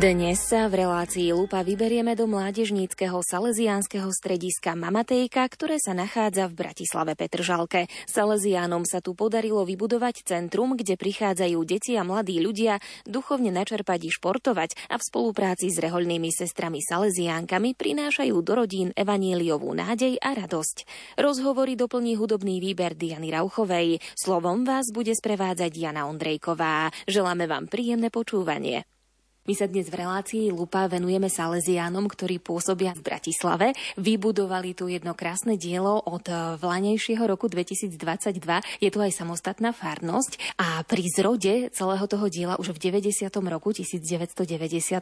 Dnes sa v relácii Lupa vyberieme do mládežníckého salesiánskeho strediska Mamatejka, ktoré sa nachádza v Bratislave Petržalke. Salesiánom sa tu podarilo vybudovať centrum, kde prichádzajú deti a mladí ľudia duchovne načerpať i športovať a v spolupráci s rehoľnými sestrami salesiánkami prinášajú do rodín evaníliovú nádej a radosť. Rozhovory doplní hudobný výber Diany Rauchovej. Slovom vás bude sprevádzať Jana Ondrejková. Želáme vám príjemné počúvanie. My sa dnes v relácii Lupa venujeme Salesiánom, ktorí pôsobia v Bratislave. Vybudovali tu jedno krásne dielo od vlanejšieho roku 2022. Je tu aj samostatná farnosť a pri zrode celého toho diela už v 90. roku 1990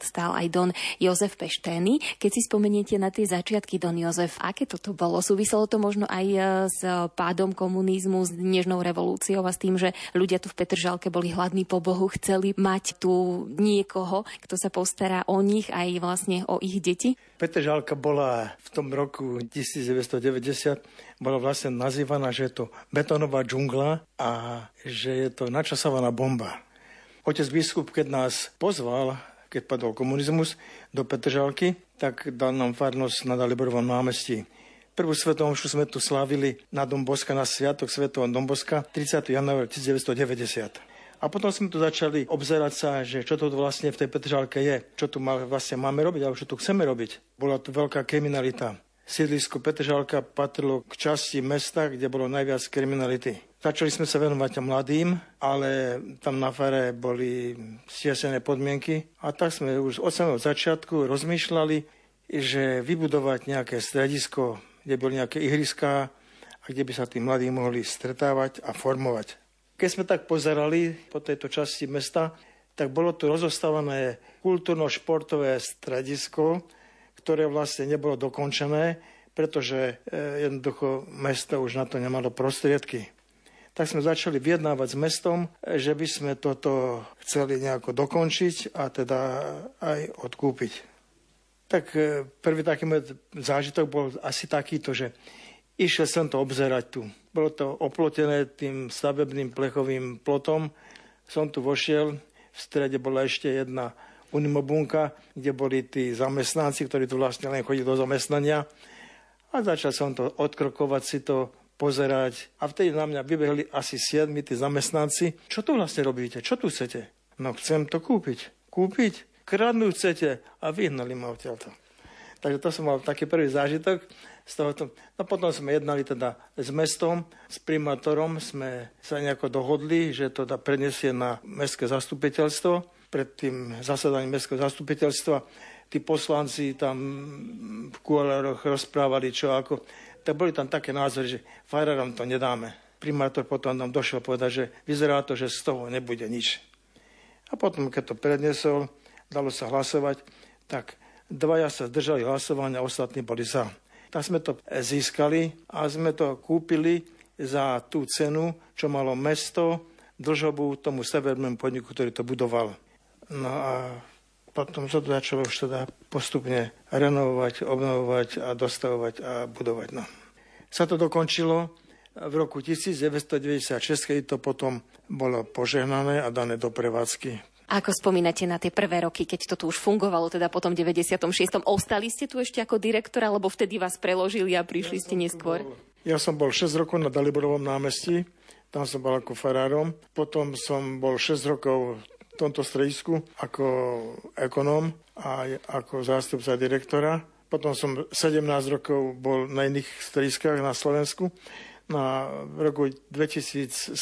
stál aj Don Jozef Peštény. Keď si spomeniete na tie začiatky Don Jozef, aké toto bolo? Súviselo to možno aj e, s pádom komunizmu, s dnešnou revolúciou a s tým, že ľudia tu v Petržalke boli hladní po Bohu, chceli mať tu niekoho, kto sa postará o nich aj vlastne o ich deti? Petržalka bola v tom roku 1990 bola vlastne nazývaná, že je to betonová džungla a že je to načasovaná bomba. Otec biskup, keď nás pozval, keď padol komunizmus do Petržalky, tak dal nám farnosť na Daliborovom námestí. Prvú svetovú sme tu slávili na Domboska, na Sviatok Svetova Domboska 30. januára 1990. A potom sme tu začali obzerať sa, že čo to vlastne v tej Petržalke je, čo tu má, vlastne máme robiť, alebo čo tu chceme robiť. Bola tu veľká kriminalita. Sídlisko Petržalka patrilo k časti mesta, kde bolo najviac kriminality. Začali sme sa venovať mladým, ale tam na fare boli stiesené podmienky a tak sme už od samého začiatku rozmýšľali, že vybudovať nejaké stredisko, kde boli nejaké ihriská a kde by sa tí mladí mohli stretávať a formovať. Keď sme tak pozerali po tejto časti mesta, tak bolo tu rozostávané kultúrno-športové stredisko, ktoré vlastne nebolo dokončené, pretože e, jednoducho mesto už na to nemalo prostriedky. Tak sme začali vyjednávať s mestom, že by sme toto chceli nejako dokončiť a teda aj odkúpiť. Tak e, prvý taký môj zážitok bol asi takýto, že Išiel som to obzerať tu. Bolo to oplotené tým stavebným plechovým plotom. Som tu vošiel, v strede bola ešte jedna unimobunka, kde boli tí zamestnanci, ktorí tu vlastne len chodili do zamestnania. A začal som to odkrokovať si to, pozerať. A vtedy na mňa vybehli asi siedmi tí zamestnanci. Čo tu vlastne robíte? Čo tu chcete? No chcem to kúpiť. Kúpiť? Kradnúť chcete? A vyhnali ma odtiaľto. Takže to som mal taký prvý zážitok z tohoto. No potom sme jednali teda s mestom, s primátorom, sme sa nejako dohodli, že to da prenesie na mestské zastupiteľstvo. Pred tým zasadaním mestského zastupiteľstva tí poslanci tam v kualároch rozprávali čo ako. Tak boli tam také názory, že farárom to nedáme. Primátor potom nám došiel povedať, že vyzerá to, že z toho nebude nič. A potom, keď to prednesol, dalo sa hlasovať, tak Dvaja sa zdržali hlasovania, ostatní boli za. Tak sme to získali a sme to kúpili za tú cenu, čo malo mesto dlžobu tomu severnému podniku, ktorý to budoval. No a potom sa to začalo už teda postupne renovovať, obnovovať a dostavovať a budovať. No. Sa to dokončilo v roku 1996, keď to potom bolo požehnané a dané do prevádzky. Ako spomínate na tie prvé roky, keď to tu už fungovalo, teda potom 96. Ostali ste tu ešte ako direktor, alebo vtedy vás preložili a prišli ja ste neskôr? Bol, ja som bol 6 rokov na Daliborovom námestí, tam som bol ako farárom. Potom som bol 6 rokov v tomto stredisku ako ekonóm a ako zástupca direktora. Potom som 17 rokov bol na iných strediskách na Slovensku. Na roku 2017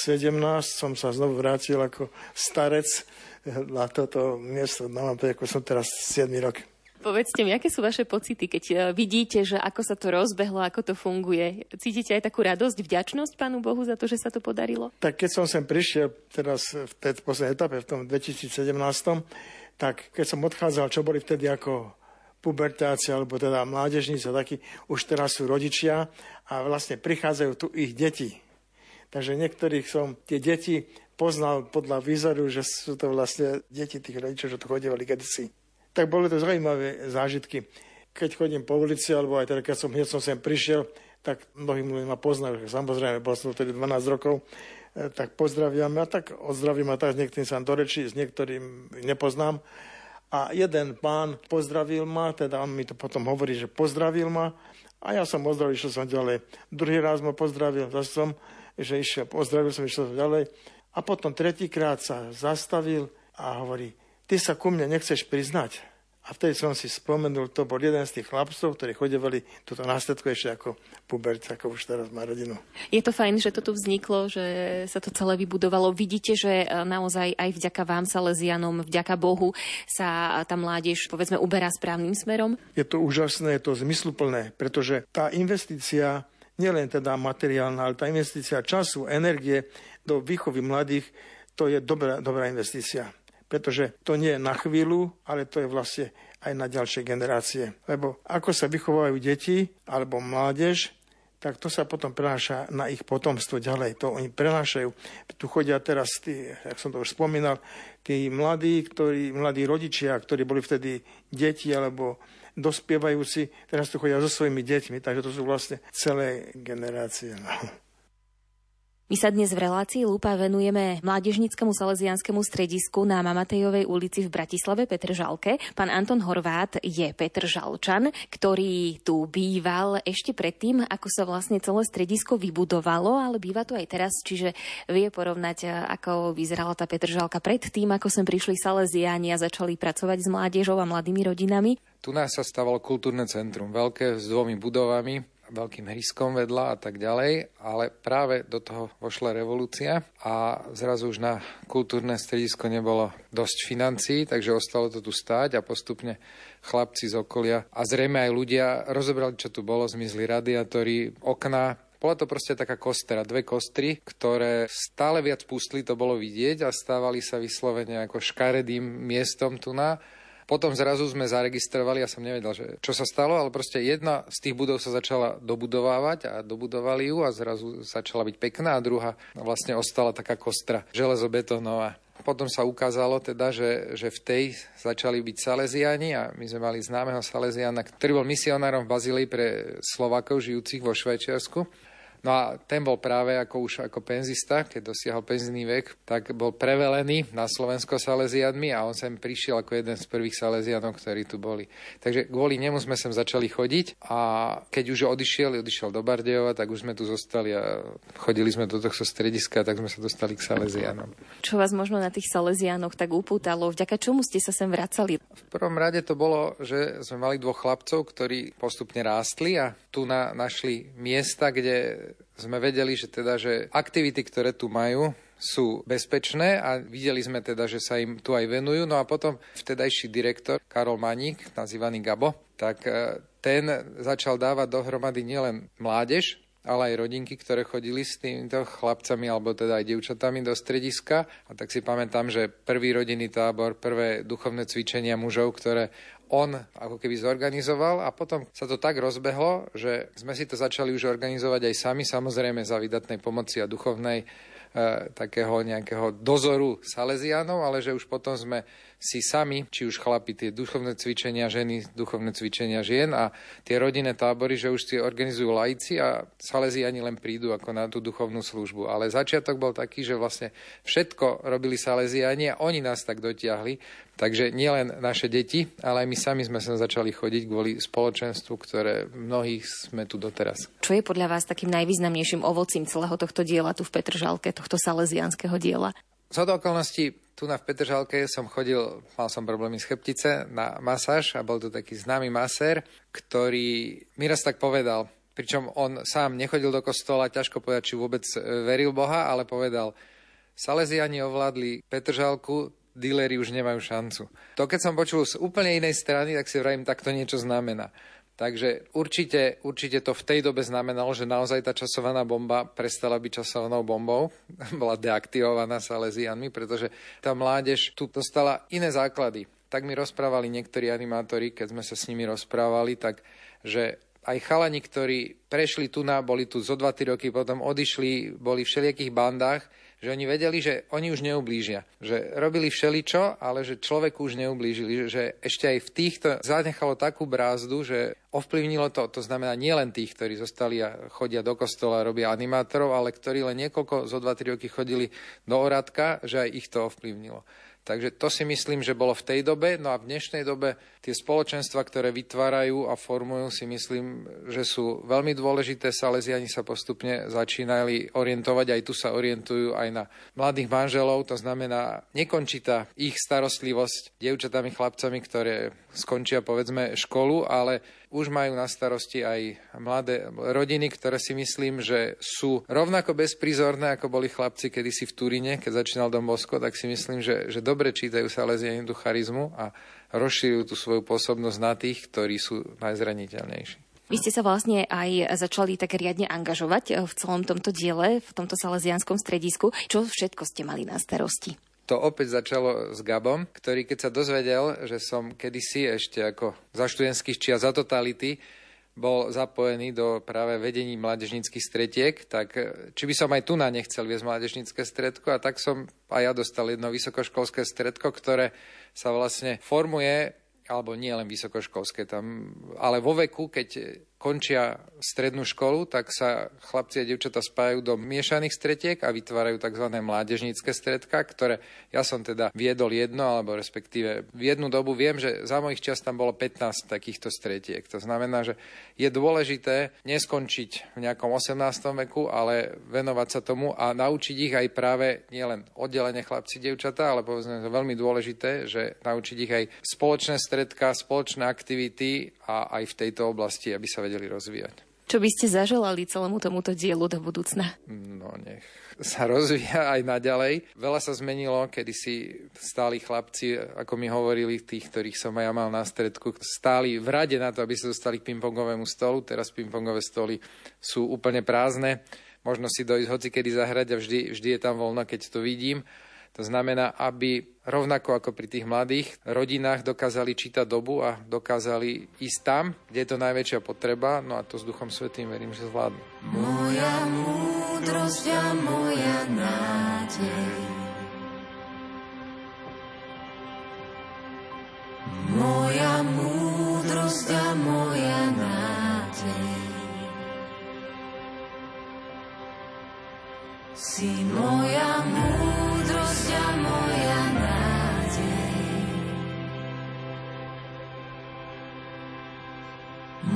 som sa znovu vrátil ako starec na toto miesto na ako som teraz 7 rok. Povedzte mi, aké sú vaše pocity, keď e, vidíte, že ako sa to rozbehlo, ako to funguje? Cítite aj takú radosť, vďačnosť Pánu Bohu za to, že sa to podarilo? Tak keď som sem prišiel teraz v tej poslednej etape, v tom 2017, tak keď som odchádzal, čo boli vtedy ako pubertáci alebo teda mládežníci, takí už teraz sú rodičia a vlastne prichádzajú tu ich deti. Takže niektorých som tie deti poznal podľa výzoru, že sú to vlastne deti tých rodičov, že to chodievali kedysi. Tak boli to zaujímavé zážitky. Keď chodím po ulici, alebo aj teda keď som, hneď som sem prišiel, tak mnohí ľudia ma poznajú, samozrejme, bol som vtedy 12 rokov, e, tak pozdraviam a tak ozdravím a tak s niektorým sa do reči, s niektorým nepoznám. A jeden pán pozdravil ma, teda on mi to potom hovorí, že pozdravil ma a ja som pozdravil, išiel som ďalej. Druhý raz ma pozdravil, zase som, že išiel, pozdravil som, išiel som ďalej. A potom tretíkrát sa zastavil a hovorí, ty sa ku mne nechceš priznať. A vtedy som si spomenul, to bol jeden z tých chlapcov, ktorí chodevali túto následku ešte ako puberť, ako už teraz má rodinu. Je to fajn, že toto vzniklo, že sa to celé vybudovalo. Vidíte, že e, naozaj aj vďaka vám, Salesianom, vďaka Bohu sa tá mládež, povedzme, uberá správnym smerom? Je to úžasné, je to zmysluplné, pretože tá investícia nielen teda materiálna, ale tá investícia času, energie do výchovy mladých, to je dobrá, dobrá investícia pretože to nie je na chvíľu, ale to je vlastne aj na ďalšie generácie. Lebo ako sa vychovajú deti alebo mládež, tak to sa potom prenáša na ich potomstvo ďalej. To oni prenášajú. Tu chodia teraz, tí, jak som to už spomínal, tí mladí, ktorí, mladí rodičia, ktorí boli vtedy deti alebo dospievajúci, teraz tu chodia so svojimi deťmi, takže to sú vlastne celé generácie. No. My sa dnes v relácii Lupa venujeme mládežnickému salesianskému stredisku na Mamatejovej ulici v Bratislave Petržalke. Pán Anton Horvát je Petržalčan, ktorý tu býval ešte predtým, ako sa vlastne celé stredisko vybudovalo, ale býva tu aj teraz, čiže vie porovnať, ako vyzerala tá Petržalka pred tým, ako sem prišli salesiani a začali pracovať s mládežou a mladými rodinami. Tu nás sa stávalo kultúrne centrum, veľké s dvomi budovami, veľkým hriskom vedľa a tak ďalej, ale práve do toho vošla revolúcia a zrazu už na kultúrne stredisko nebolo dosť financií, takže ostalo to tu stáť a postupne chlapci z okolia a zrejme aj ľudia rozobrali, čo tu bolo, zmizli radiátory, okná, bola to proste taká kostera, dve kostry, ktoré stále viac pustli, to bolo vidieť a stávali sa vyslovene ako škaredým miestom tu na potom zrazu sme zaregistrovali, ja som nevedel, že čo sa stalo, ale proste jedna z tých budov sa začala dobudovávať a dobudovali ju a zrazu začala byť pekná a druhá vlastne ostala taká kostra železobetónová. Potom sa ukázalo teda, že, že v tej začali byť Salesiani a my sme mali známeho Salesiana, ktorý bol misionárom v Bazílii pre Slovákov žijúcich vo Švajčiarsku No a ten bol práve ako už ako penzista, keď dosiahol penzný vek, tak bol prevelený na Slovensko Salesianmi a on sem prišiel ako jeden z prvých Salesianov, ktorí tu boli. Takže kvôli nemu sme sem začali chodiť a keď už odišiel, odišiel do Bardejova, tak už sme tu zostali a chodili sme do tohto strediska, tak sme sa dostali k Salesianom. Čo vás možno na tých Salesianoch tak upútalo? Vďaka čomu ste sa sem vracali? V prvom rade to bolo, že sme mali dvoch chlapcov, ktorí postupne rástli a tu na, našli miesta, kde sme vedeli, že teda, že aktivity, ktoré tu majú, sú bezpečné a videli sme teda, že sa im tu aj venujú. No a potom vtedajší direktor Karol Maník, nazývaný Gabo, tak e, ten začal dávať dohromady nielen mládež, ale aj rodinky, ktoré chodili s týmito chlapcami alebo teda aj devčatami do strediska. A tak si pamätám, že prvý rodinný tábor, prvé duchovné cvičenia mužov, ktoré on ako keby zorganizoval a potom sa to tak rozbehlo, že sme si to začali už organizovať aj sami, samozrejme za vydatnej pomoci a duchovnej E, takého nejakého dozoru Salesianov, ale že už potom sme si sami, či už chlapi tie duchovné cvičenia ženy, duchovné cvičenia žien a tie rodinné tábory, že už si organizujú laici a Salesiani len prídu ako na tú duchovnú službu. Ale začiatok bol taký, že vlastne všetko robili Salesiani a oni nás tak dotiahli, Takže nielen naše deti, ale aj my sami sme sa začali chodiť kvôli spoločenstvu, ktoré mnohých sme tu doteraz. Čo je podľa vás takým najvýznamnejším ovocím celého tohto diela tu v Petržalke, tohto salesianského diela? Z okolností tu na v Petržalke som chodil, mal som problémy s cheptice na masáž a bol tu taký známy masér, ktorý mi raz tak povedal, pričom on sám nechodil do kostola, ťažko povedať, či vôbec veril Boha, ale povedal, Salesiani ovládli Petržalku, díleri už nemajú šancu. To keď som počul z úplne inej strany, tak si vrajím, tak to niečo znamená. Takže určite, určite to v tej dobe znamenalo, že naozaj tá časovaná bomba prestala byť časovanou bombou, bola deaktivovaná Salesianmi, pretože tá mládež tu dostala iné základy. Tak mi rozprávali niektorí animátori, keď sme sa s nimi rozprávali, tak že aj chalani, ktorí prešli tu na, boli tu zo 2-3 roky, potom odišli, boli v všelijakých bandách, že oni vedeli, že oni už neublížia. Že robili všeličo, ale že človeku už neublížili. Že ešte aj v týchto zanechalo takú brázdu, že ovplyvnilo to, to znamená nielen tých, ktorí zostali a chodia do kostola a robia animátorov, ale ktorí len niekoľko zo 2-3 roky chodili do oradka, že aj ich to ovplyvnilo. Takže to si myslím, že bolo v tej dobe. No a v dnešnej dobe tie spoločenstva, ktoré vytvárajú a formujú, si myslím, že sú veľmi dôležité. Salesiani sa postupne začínali orientovať, aj tu sa orientujú aj na mladých manželov. To znamená, nekončí tá ich starostlivosť dievčatami, chlapcami, ktoré skončia povedzme školu, ale už majú na starosti aj mladé rodiny, ktoré si myslím, že sú rovnako bezprizorné, ako boli chlapci kedysi v Turíne, keď začínal Dom Bosko, tak si myslím, že, že dobre čítajú sa lezieniu charizmu a rozšírujú tú svoju pôsobnosť na tých, ktorí sú najzraniteľnejší. Vy ste sa vlastne aj začali tak riadne angažovať v celom tomto diele, v tomto salesianskom stredisku. Čo všetko ste mali na starosti? To opäť začalo s Gabom, ktorý keď sa dozvedel, že som kedysi ešte ako za študentských čia za totality bol zapojený do práve vedení mládežníckých stretiek, tak či by som aj tu na nechcel viesť mládežnícke stredko a tak som aj ja dostal jedno vysokoškolské stredko, ktoré sa vlastne formuje alebo nie len vysokoškolské, tam, ale vo veku, keď končia strednú školu, tak sa chlapci a devčata spájajú do miešaných stretiek a vytvárajú tzv. mládežnícke stredka, ktoré ja som teda viedol jedno, alebo respektíve v jednu dobu viem, že za mojich čas tam bolo 15 takýchto stretiek. To znamená, že je dôležité neskončiť v nejakom 18. veku, ale venovať sa tomu a naučiť ich aj práve nielen oddelenie chlapci, devčata, ale povedzme, veľmi dôležité, že naučiť ich aj spoločné stredka, spoločné aktivity a aj v tejto oblasti, aby sa vedeli rozvíjať. Čo by ste zaželali celému tomuto dielu do budúcna? No nech sa rozvíja aj naďalej. Veľa sa zmenilo, kedy si stáli chlapci, ako mi hovorili, tých, ktorých som aj ja mal na stredku, stáli v rade na to, aby sa dostali k pingpongovému stolu. Teraz pingpongové stoly sú úplne prázdne. Možno si dojsť hoci kedy zahrať a vždy, vždy je tam voľno, keď to vidím. To znamená, aby rovnako ako pri tých mladých rodinách dokázali čítať dobu a dokázali ísť tam, kde je to najväčšia potreba, no a to s Duchom Svetým verím, že zvládnu. Moja múdrosť a moja nádej Moja múdrosť a moja nádej Si moja múdrosť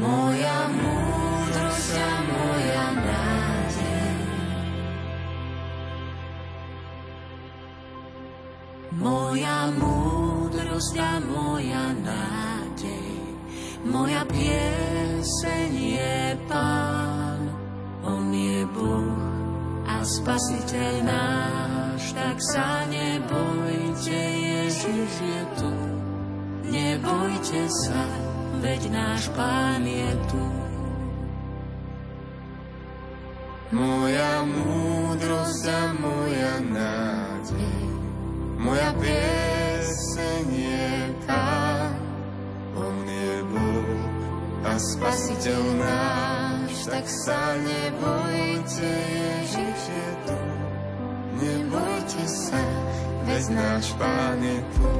moja múdrosť a moja nádej. Moja múdrosť moja nádej, moja pieseň je Pán. On je Boh Spasiteľ náš, tak sa nebojte, Ježiš je tu. Nebojte sa, veď náš Pán je tu. Moja múdrosť a moja nádej, moja pieseň je Pán. On je Boh a Spasiteľ náš, tak sa nebojte, Ježiš je tu. Nebojte sa, veď náš Pán je tu.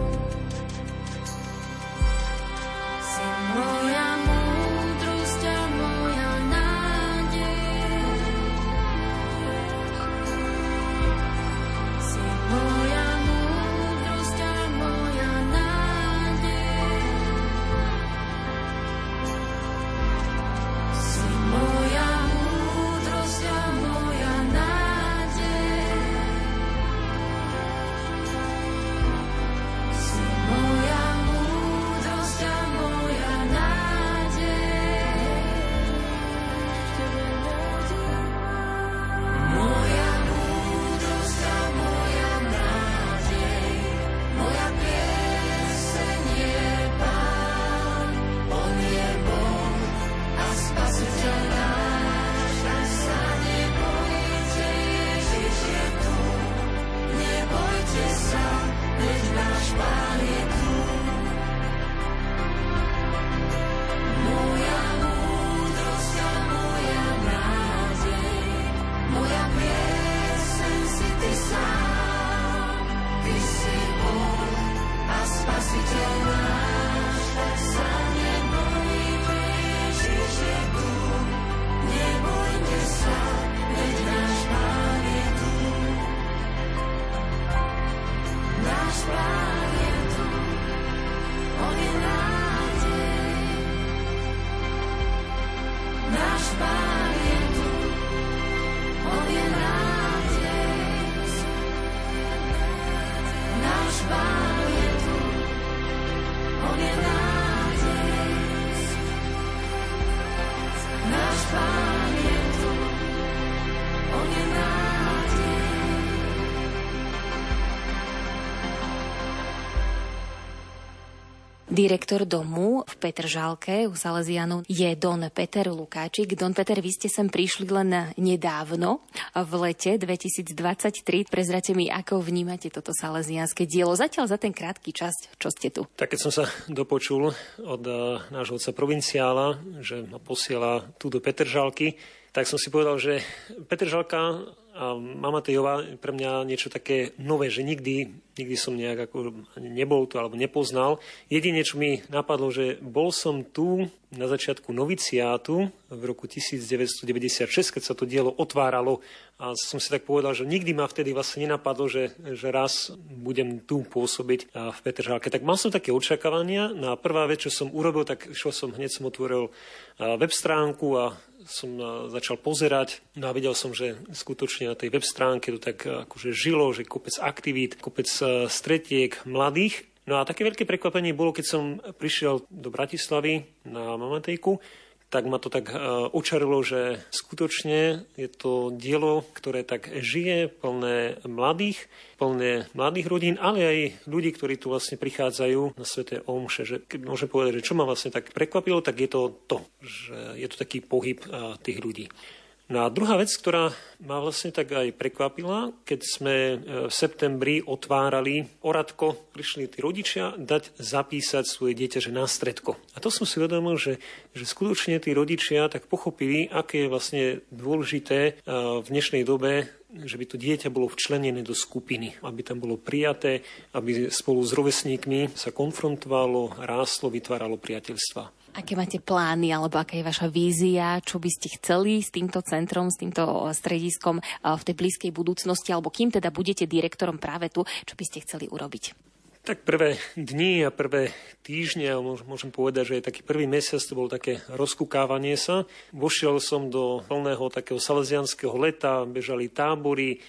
Direktor domu v Petržalke u Salesianu je Don Peter Lukáčik. Don Peter, vy ste sem prišli len nedávno, v lete 2023. Prezrate mi, ako vnímate toto salesianské dielo zatiaľ za ten krátky čas, čo ste tu. Tak keď som sa dopočul od uh, nášho otca provinciála, že ma posiela tu do Petržalky, tak som si povedal, že Petržalka Mama Tejová pre mňa niečo také nové, že nikdy, nikdy som nejak ako nebol tu alebo nepoznal. Jedine, čo mi napadlo, že bol som tu na začiatku noviciátu v roku 1996, keď sa to dielo otváralo a som si tak povedal, že nikdy ma vtedy vlastne nenapadlo, že, že raz budem tu pôsobiť v Petržálke. Tak mal som také očakávania. Na no prvá vec, čo som urobil, tak šiel som hneď som otvoril web stránku a som začal pozerať no a videl som, že skutočne na tej web stránke to tak akože žilo, že kopec aktivít, kopec stretiek mladých. No a také veľké prekvapenie bolo, keď som prišiel do Bratislavy na Mamatejku, tak ma to tak očarilo, že skutočne je to dielo, ktoré tak žije, plné mladých, plné mladých rodín, ale aj ľudí, ktorí tu vlastne prichádzajú na sveté omše. Že keď môžem povedať, že čo ma vlastne tak prekvapilo, tak je to to, že je to taký pohyb tých ľudí. No a druhá vec, ktorá ma vlastne tak aj prekvapila, keď sme e, v septembri otvárali Oradko, prišli tí rodičia dať zapísať svoje dieťa, že na stredko. A to som si uvedomil, že, že skutočne tí rodičia tak pochopili, aké je vlastne dôležité e, v dnešnej dobe že by to dieťa bolo včlenené do skupiny, aby tam bolo prijaté, aby spolu s rovesníkmi sa konfrontovalo, ráslo, vytváralo priateľstva. Aké máte plány, alebo aká je vaša vízia, čo by ste chceli s týmto centrom, s týmto strediskom v tej blízkej budúcnosti, alebo kým teda budete direktorom práve tu, čo by ste chceli urobiť? Tak prvé dni a prvé týždne, môžem povedať, že aj taký prvý mesiac to bolo také rozkúkávanie sa. Vošiel som do plného takého salesianského leta, bežali tábory,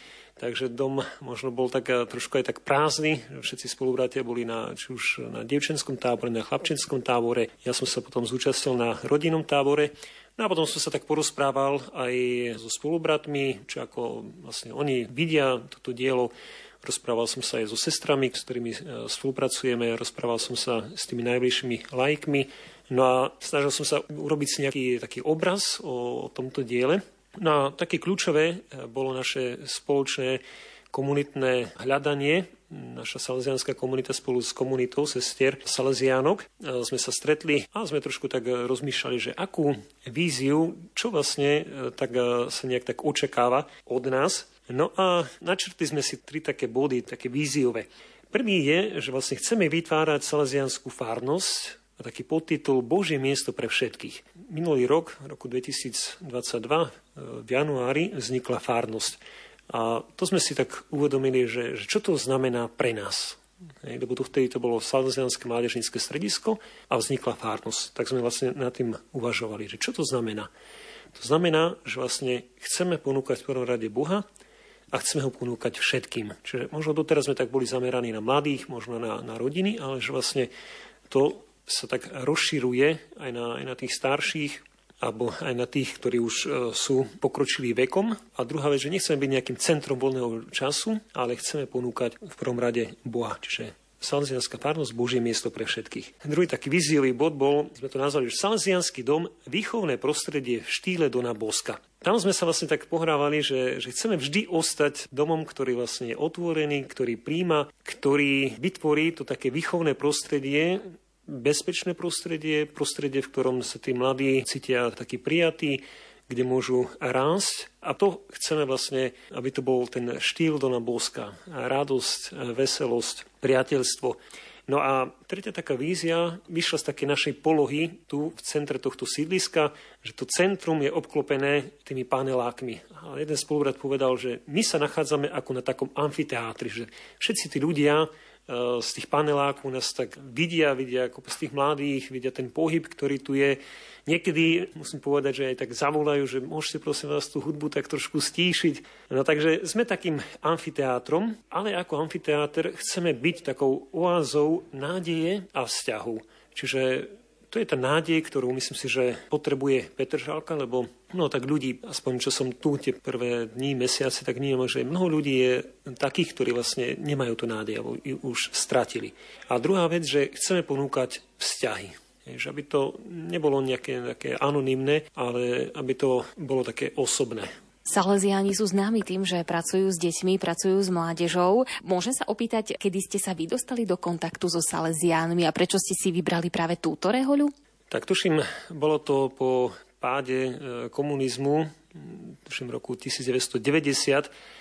Takže dom možno bol tak eh, trošku aj tak prázdny. Všetci spolubratia boli na, či už na dievčenskom tábore, na chlapčenskom tábore. Ja som sa potom zúčastnil na rodinnom tábore. No a potom som sa tak porozprával aj so spolubratmi, čo ako vlastne oni vidia toto dielo. Rozprával som sa aj so sestrami, s ktorými eh, spolupracujeme, rozprával som sa s tými najbližšími lajkmi. No a snažil som sa urobiť si nejaký taký obraz o, o tomto diele. No a také kľúčové e, bolo naše spoločné komunitné hľadanie. Naša salesianská komunita spolu s komunitou sestier Salesiánok e, sme sa stretli a sme trošku tak rozmýšľali, že akú víziu, čo vlastne e, tak sa nejak tak očakáva od nás. No a načrtli sme si tri také body, také víziové. Prvý je, že vlastne chceme vytvárať salesianskú fárnosť, a taký podtitul Božie miesto pre všetkých. Minulý rok, roku 2022, e, v januári, vznikla fárnosť. A to sme si tak uvedomili, že, že čo to znamená pre nás. Hej, lebo tu vtedy to bolo Salesianské mládežnícke stredisko a vznikla fárnosť. Tak sme vlastne nad tým uvažovali, že čo to znamená. To znamená, že vlastne chceme ponúkať v prvom rade Boha a chceme ho ponúkať všetkým. Čiže možno doteraz sme tak boli zameraní na mladých, možno na, na rodiny, ale že vlastne to sa tak rozširuje aj na, aj na tých starších, alebo aj na tých, ktorí už e, sú pokročilí vekom. A druhá vec, že nechceme byť nejakým centrom voľného času, ale chceme ponúkať v prvom rade Boha, čiže Salesianská farnosť, Božie miesto pre všetkých. Druhý taký víziový bod bol, sme to nazvali, že Salesianský dom, výchovné prostredie v štýle Dona Boska. Tam sme sa vlastne tak pohrávali, že, že chceme vždy ostať domom, ktorý vlastne je otvorený, ktorý príjma, ktorý vytvorí to také výchovné prostredie, bezpečné prostredie, prostredie, v ktorom sa tí mladí cítia takí prijatí, kde môžu rásť. A to chceme vlastne, aby to bol ten štýl Dona Boska. Radosť, veselosť, priateľstvo. No a tretia taká vízia vyšla z také našej polohy tu v centre tohto sídliska, že to centrum je obklopené tými panelákmi. A jeden spolubrat povedal, že my sa nachádzame ako na takom amfiteátri, že všetci tí ľudia z tých panelákov nás tak vidia, vidia ako z tých mladých, vidia ten pohyb, ktorý tu je. Niekedy, musím povedať, že aj tak zavolajú, že môžete prosím vás tú hudbu tak trošku stíšiť. No takže sme takým amfiteátrom, ale ako amfiteátr chceme byť takou oázou nádeje a vzťahu. Čiže to je tá nádej, ktorú myslím si, že potrebuje Petržalka, lebo no tak ľudí, aspoň čo som tu tie prvé dní, mesiace, tak nie že mnoho ľudí je takých, ktorí vlastne nemajú tú nádej, alebo ju už stratili. A druhá vec, že chceme ponúkať vzťahy. Že aby to nebolo nejaké také anonymné, ale aby to bolo také osobné. Salesiáni sú známi tým, že pracujú s deťmi, pracujú s mládežou. Môžem sa opýtať, kedy ste sa vy dostali do kontaktu so Salesiánmi a prečo ste si vybrali práve túto rehoľu? Tak tuším, bolo to po páde e, komunizmu, tuším roku 1990,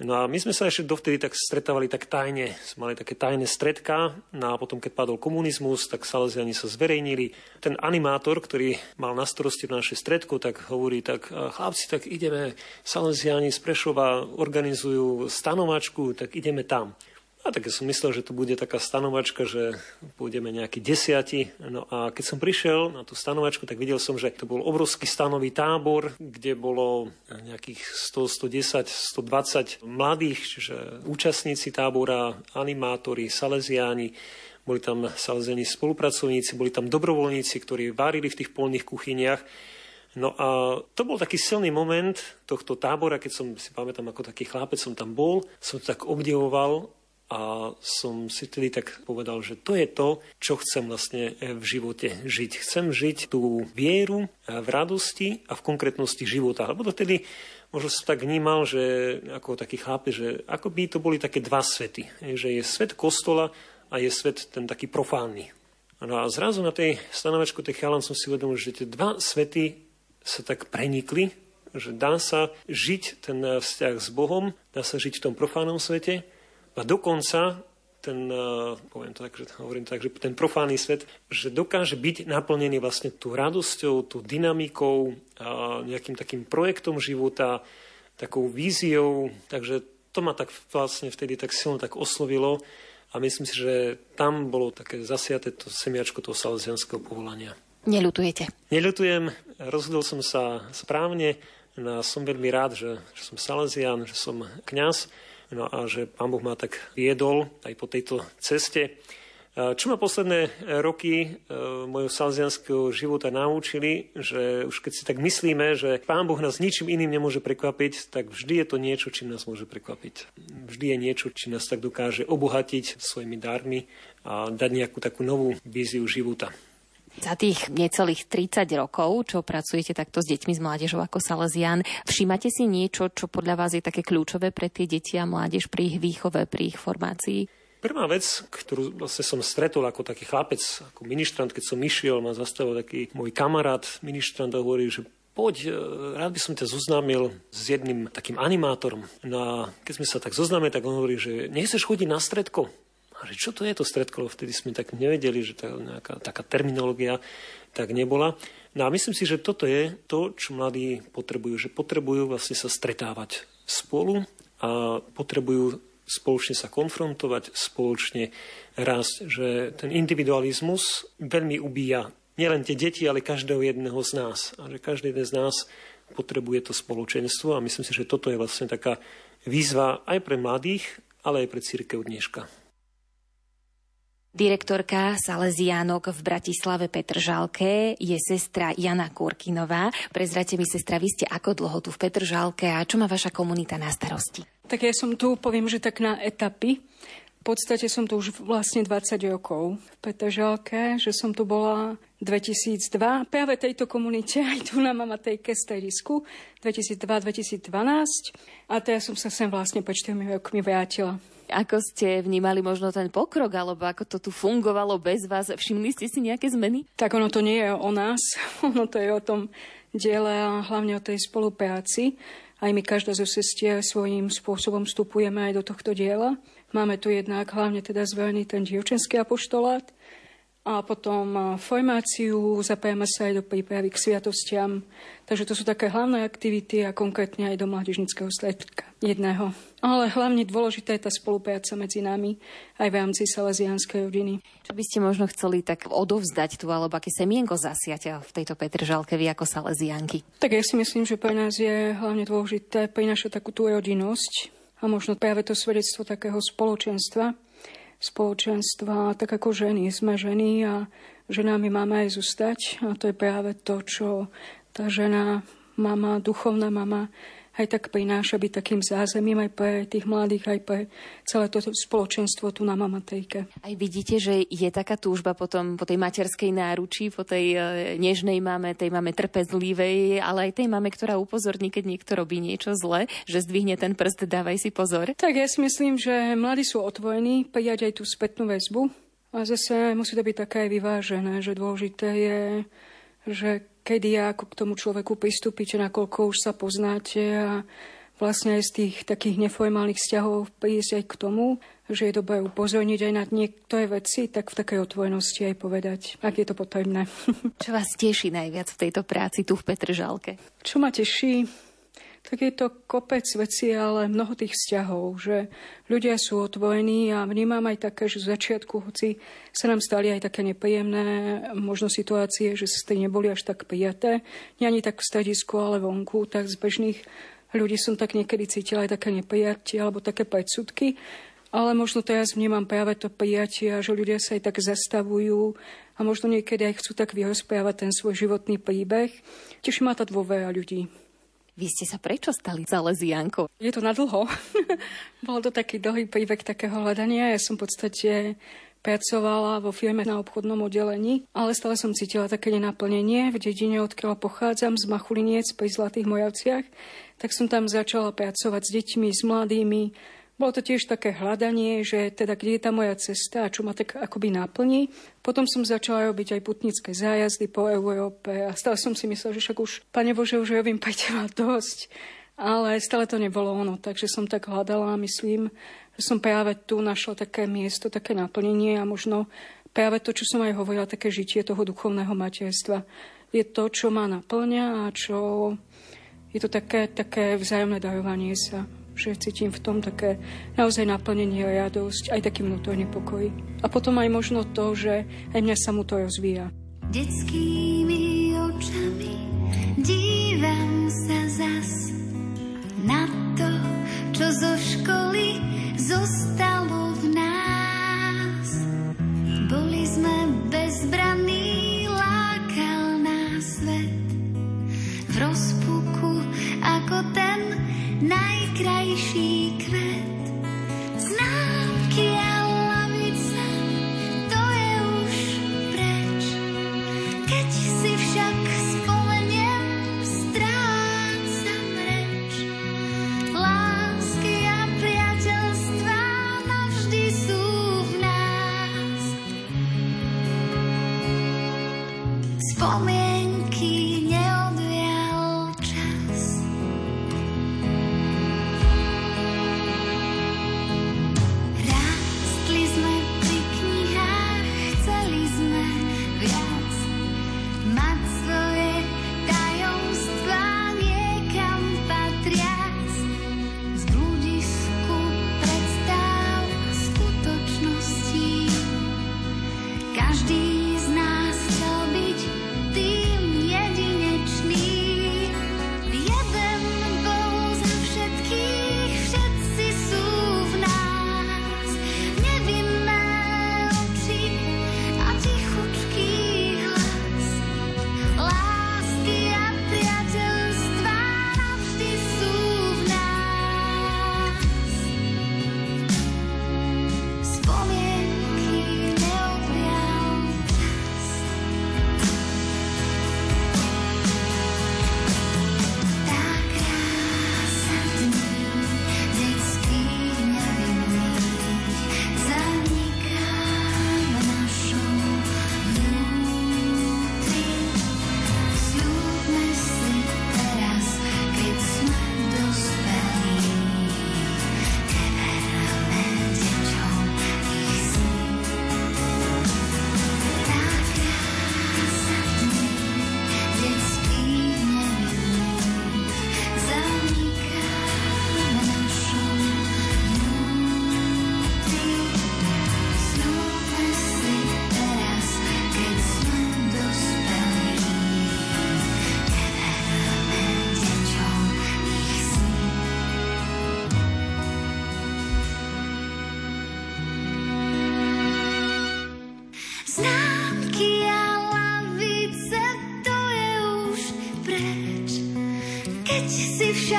No a my sme sa ešte dovtedy tak stretávali tak tajne. Sme mali také tajné stredka. No a potom, keď padol komunizmus, tak Salesiani sa zverejnili. Ten animátor, ktorý mal na starosti naše stredko, tak hovorí tak, chlapci, tak ideme, Salesiani z Prešova organizujú stanovačku, tak ideme tam. A tak som myslel, že to bude taká stanovačka, že pôjdeme nejakí desiati. No a keď som prišiel na tú stanovačku, tak videl som, že to bol obrovský stanový tábor, kde bolo nejakých 100, 110, 120 mladých, čiže účastníci tábora, animátori, salesiáni, boli tam salezení spolupracovníci, boli tam dobrovoľníci, ktorí varili v tých polných kuchyniach. No a to bol taký silný moment tohto tábora, keď som si pamätám, ako taký chlápec som tam bol, som to tak obdivoval a som si tedy tak povedal, že to je to, čo chcem vlastne v živote žiť. Chcem žiť tú vieru v radosti a v konkrétnosti života. Lebo to vtedy možno som tak vnímal, že ako taký chápe, že ako by to boli také dva svety. Že je svet kostola a je svet ten taký profánny. No a zrazu na tej stanovačku tej chalan som si uvedomil, že tie dva svety sa tak prenikli, že dá sa žiť ten vzťah s Bohom, dá sa žiť v tom profánnom svete a dokonca ten, eh, poviem to tak, že hovorím tak, že ten profánny svet, že dokáže byť naplnený vlastne tú radosťou, tú dynamikou, a nejakým takým projektom života, takou víziou, takže to ma tak vlastne vtedy tak silno tak oslovilo a myslím si, že tam bolo také zasiaté to semiačko toho salesianského povolania. Neľutujete? Neľutujem, rozhodol som sa správne, no som veľmi rád, že, že som salesian, že som kňaz No a že pán Boh ma tak viedol aj po tejto ceste. Čo ma posledné roky e, mojho salzianského života naučili, že už keď si tak myslíme, že Pán Boh nás ničím iným nemôže prekvapiť, tak vždy je to niečo, čím nás môže prekvapiť. Vždy je niečo, či nás tak dokáže obohatiť svojimi darmi a dať nejakú takú novú víziu života. Za tých necelých 30 rokov, čo pracujete takto s deťmi, s mládežou ako Salesian, všímate si niečo, čo podľa vás je také kľúčové pre tie deti a mládež pri ich výchove, pri ich formácii? Prvá vec, ktorú vlastne som stretol ako taký chlapec, ako ministrant, keď som išiel, ma zastavil taký môj kamarát, ministrant a hovorí, že poď, e, rád by som ťa zoznámil s jedným takým animátorom. No a keď sme sa tak zoznámili, tak on hovorí, že nechceš chodiť na stredko. A že čo to je to stredkolo? Vtedy sme tak nevedeli, že tá nejaká taká terminológia tak nebola. No a myslím si, že toto je to, čo mladí potrebujú. Že potrebujú vlastne sa stretávať spolu a potrebujú spoločne sa konfrontovať, spoločne rásť. Že ten individualizmus veľmi ubíja nielen tie deti, ale každého jedného z nás. A že každý jeden z nás potrebuje to spoločenstvo a myslím si, že toto je vlastne taká výzva aj pre mladých, ale aj pre církev dneška. Direktorka Salesiánok v Bratislave Petržalke je sestra Jana Kurkinová. Prezrate mi, sestra, vy ste ako dlho tu v Petržalke a čo má vaša komunita na starosti? Tak ja som tu, poviem, že tak na etapy. V podstate som tu už vlastne 20 rokov v Petržalke, že som tu bola 2002, práve tejto komunite, aj tu na Mamatejke Sterisku, 2002-2012. A teraz som sa sem vlastne po 4 rokmi vrátila. Ako ste vnímali možno ten pokrok, alebo ako to tu fungovalo bez vás? Všimli ste si nejaké zmeny? Tak ono to nie je o nás, ono to je o tom diele a hlavne o tej spolupráci. Aj my každá zo sestier svojím spôsobom vstupujeme aj do tohto diela. Máme tu jednak hlavne teda zvolený ten dievčenský apoštolát, a potom formáciu, zapájame sa aj do prípravy k sviatostiam. Takže to sú také hlavné aktivity a konkrétne aj do mládežnického stredka jedného. Ale hlavne dôležitá je tá spolupráca medzi nami aj v rámci salesianskej rodiny. Čo by ste možno chceli tak odovzdať tu, alebo aké semienko zasiať v tejto Petržalke vy ako salesianky? Tak ja si myslím, že pre nás je hlavne dôležité prinašať takú tú rodinnosť a možno práve to svedectvo takého spoločenstva, spoločenstva, tak ako ženy. Sme ženy a že nami máme aj zostať. A to je práve to, čo tá žena, mama, duchovná mama, aj tak prináša byť takým zázemím aj pre tých mladých, aj pre celé toto spoločenstvo tu na Mamatejke. Aj vidíte, že je taká túžba potom po tej materskej náruči, po tej e, nežnej mame, tej mame trpezlivej, ale aj tej mame, ktorá upozorní, keď niekto robí niečo zle, že zdvihne ten prst, dávaj si pozor. Tak ja si myslím, že mladí sú otvorení prijať aj tú spätnú väzbu. A zase musí to byť také vyvážené, že dôležité je, že kedy a ako k tomu človeku pristúpite, nakoľko už sa poznáte a vlastne aj z tých takých neformálnych vzťahov prísť aj k tomu, že je dobré upozorniť aj na niektoré veci, tak v takej otvorenosti aj povedať, ak je to potrebné. Čo vás teší najviac v tejto práci tu v Petržalke? Čo ma teší? Tak je to kopec veci, ale mnoho tých vzťahov, že ľudia sú otvorení a vnímam aj také, že z začiatku, hoci sa nám stali aj také nepríjemné možno situácie, že ste neboli až tak prijaté, nie ani tak v stredisku, ale vonku, tak z bežných ľudí som tak niekedy cítila aj také neprijatie alebo také predsudky, ale možno teraz vnímam práve to prijatie že ľudia sa aj tak zastavujú a možno niekedy aj chcú tak vyrozprávať ten svoj životný príbeh. Teší ma tá dôvera ľudí. Vy ste sa prečo stali Salesiankou? Je to nadlho. Bol to taký dlhý príbeh takého hľadania. Ja som v podstate pracovala vo firme na obchodnom oddelení, ale stále som cítila také nenaplnenie v dedine, odkiaľ pochádzam, z Machuliniec pri Zlatých Mojavciach. Tak som tam začala pracovať s deťmi, s mladými, bolo to tiež také hľadanie, že teda kde je tá moja cesta a čo ma tak akoby náplní. Potom som začala robiť aj putnické zájazdy po Európe a stále som si myslela, že však už, Pane Bože, už robím ma dosť. Ale stále to nebolo ono, takže som tak hľadala a myslím, že som práve tu našla také miesto, také naplnenie a možno práve to, čo som aj hovorila, také žitie toho duchovného materstva. Je to, čo ma naplňa a čo je to také, také vzájomné darovanie sa že cítim v tom také naozaj naplnenie a radosť, aj taký vnútorný pokoj. A potom aj možno to, že aj mňa sa mu to rozvíja. Detskými očami dívam sa zas na to, čo zo školy zostalo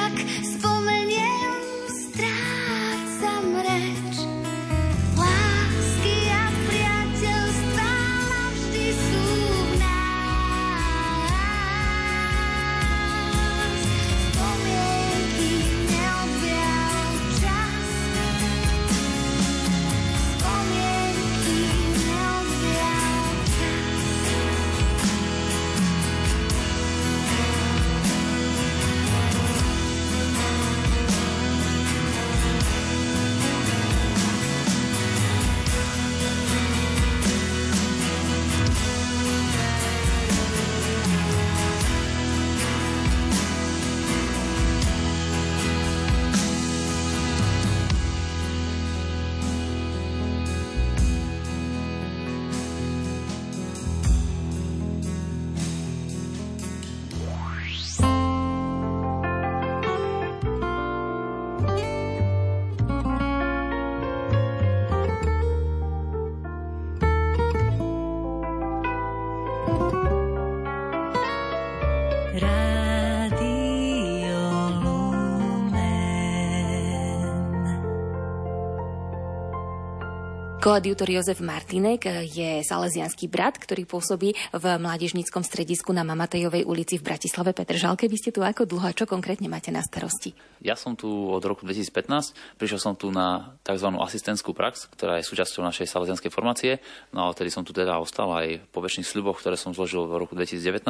si Koadjutor Jozef Martinek je salesianský brat, ktorý pôsobí v mládežníckom stredisku na Mamatejovej ulici v Bratislave Petržalke. Vy ste tu ako dlho a čo konkrétne máte na starosti? Ja som tu od roku 2015, prišiel som tu na tzv. asistentskú prax, ktorá je súčasťou našej salesianskej formácie. No a odtedy som tu teda ostal aj po väčších sľuboch, ktoré som zložil v roku 2019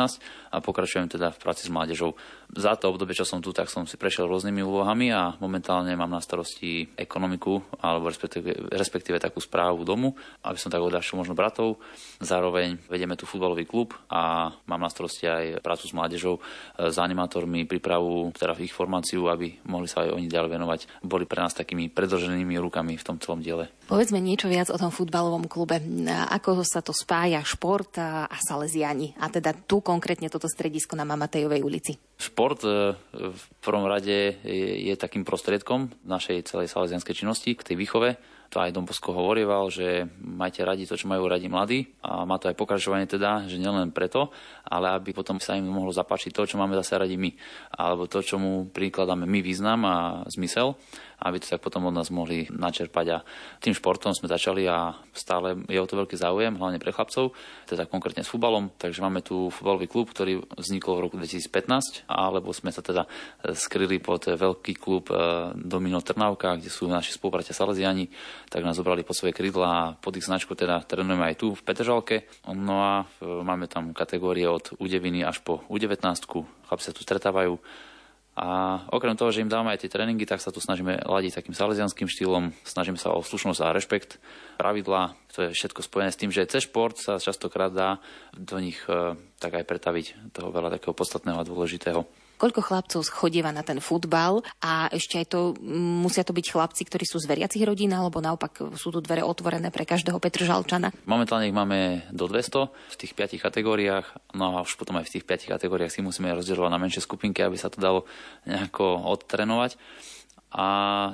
a pokračujem teda v práci s mládežou. Za to obdobie, čo som tu, tak som si prešiel rôznymi úlohami a momentálne mám na starosti ekonomiku alebo respektíve, respektíve takú správu domu, aby som tak odľahčil možno bratov. Zároveň vedieme tu futbalový klub a mám na starosti aj prácu s mládežou, e, s animátormi, prípravu, teda ich formáciu, aby mohli sa aj oni ďalej venovať. Boli pre nás takými predlženými rukami v tom celom diele. Povedzme niečo viac o tom futbalovom klube. Ako sa to spája šport a a salesiani? A teda tu konkrétne toto stredisko na Mamatejovej ulici. Šport e, v prvom rade je, je takým prostriedkom našej celej salesianskej činnosti k tej výchove. To aj Dom Bosko hovorieval, že majte radi to, čo majú radi mladí. A má to aj pokračovanie teda, že nielen preto, ale aby potom sa im mohlo zapáčiť to, čo máme zase radi my, alebo to, čo mu prikladáme my význam a zmysel, aby to tak potom od nás mohli načerpať. A tým športom sme začali a stále je o to veľký záujem, hlavne pre chlapcov, teda konkrétne s futbalom. Takže máme tu futbalový klub, ktorý vznikol v roku 2015, alebo sme sa teda skryli pod veľký klub e, Domino Trnavka, kde sú naši spolubratia Salesiani, tak nás zobrali pod svoje krídla a pod ich značku teda trénujeme aj tu v Petržalke. No a e, máme tam kategórie od U9 až po U19, chlapci sa tu stretávajú a okrem toho, že im dáme aj tie tréningy, tak sa tu snažíme ladiť takým salesianským štýlom, snažíme sa o slušnosť a rešpekt, pravidlá, to je všetko spojené s tým, že cez šport sa častokrát dá do nich e, tak aj pretaviť toho veľa takého podstatného a dôležitého. Koľko chlapcov chodieva na ten futbal a ešte aj to, mm, musia to byť chlapci, ktorí sú z veriacich rodín, alebo naopak sú tu dvere otvorené pre každého Petržalčana? Momentálne ich máme do 200 v tých piatich kategóriách, no a už potom aj v tých piatich kategóriách si musíme rozdielovať na menšie skupinky, aby sa to dalo nejako odtrenovať. A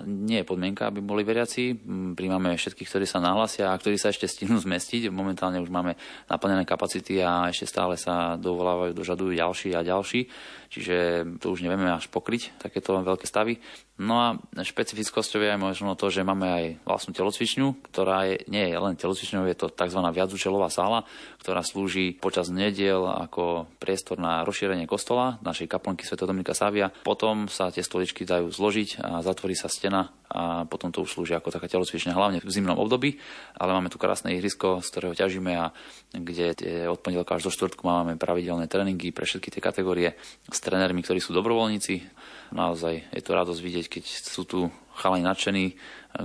nie je podmienka, aby boli veriaci. Príjmame všetkých, ktorí sa nahlasia a ktorí sa ešte stihnú zmestiť. Momentálne už máme naplnené kapacity a ešte stále sa dovolávajú, dožadujú ďalší a ďalší. Čiže to už nevieme až pokryť, takéto veľké stavy. No a špecifickosťou je aj možno to, že máme aj vlastnú telocvičňu, ktorá je, nie je len telocvičňou, je to tzv. viacúčelová sála, ktorá slúži počas nediel ako priestor na rozšírenie kostola našej kaplnky Sv. Dominika Savia. Potom sa tie stoličky dajú zložiť a zatvorí sa stena a potom to už slúži ako taká telocvičňa, hlavne v zimnom období, ale máme tu krásne ihrisko, z ktorého ťažíme a kde od pondelka až do štvrtku máme pravidelné tréningy pre všetky tie kategórie s trénermi, ktorí sú dobrovoľníci. Naozaj je to radosť vidieť, keď sú tu chalani nadšení,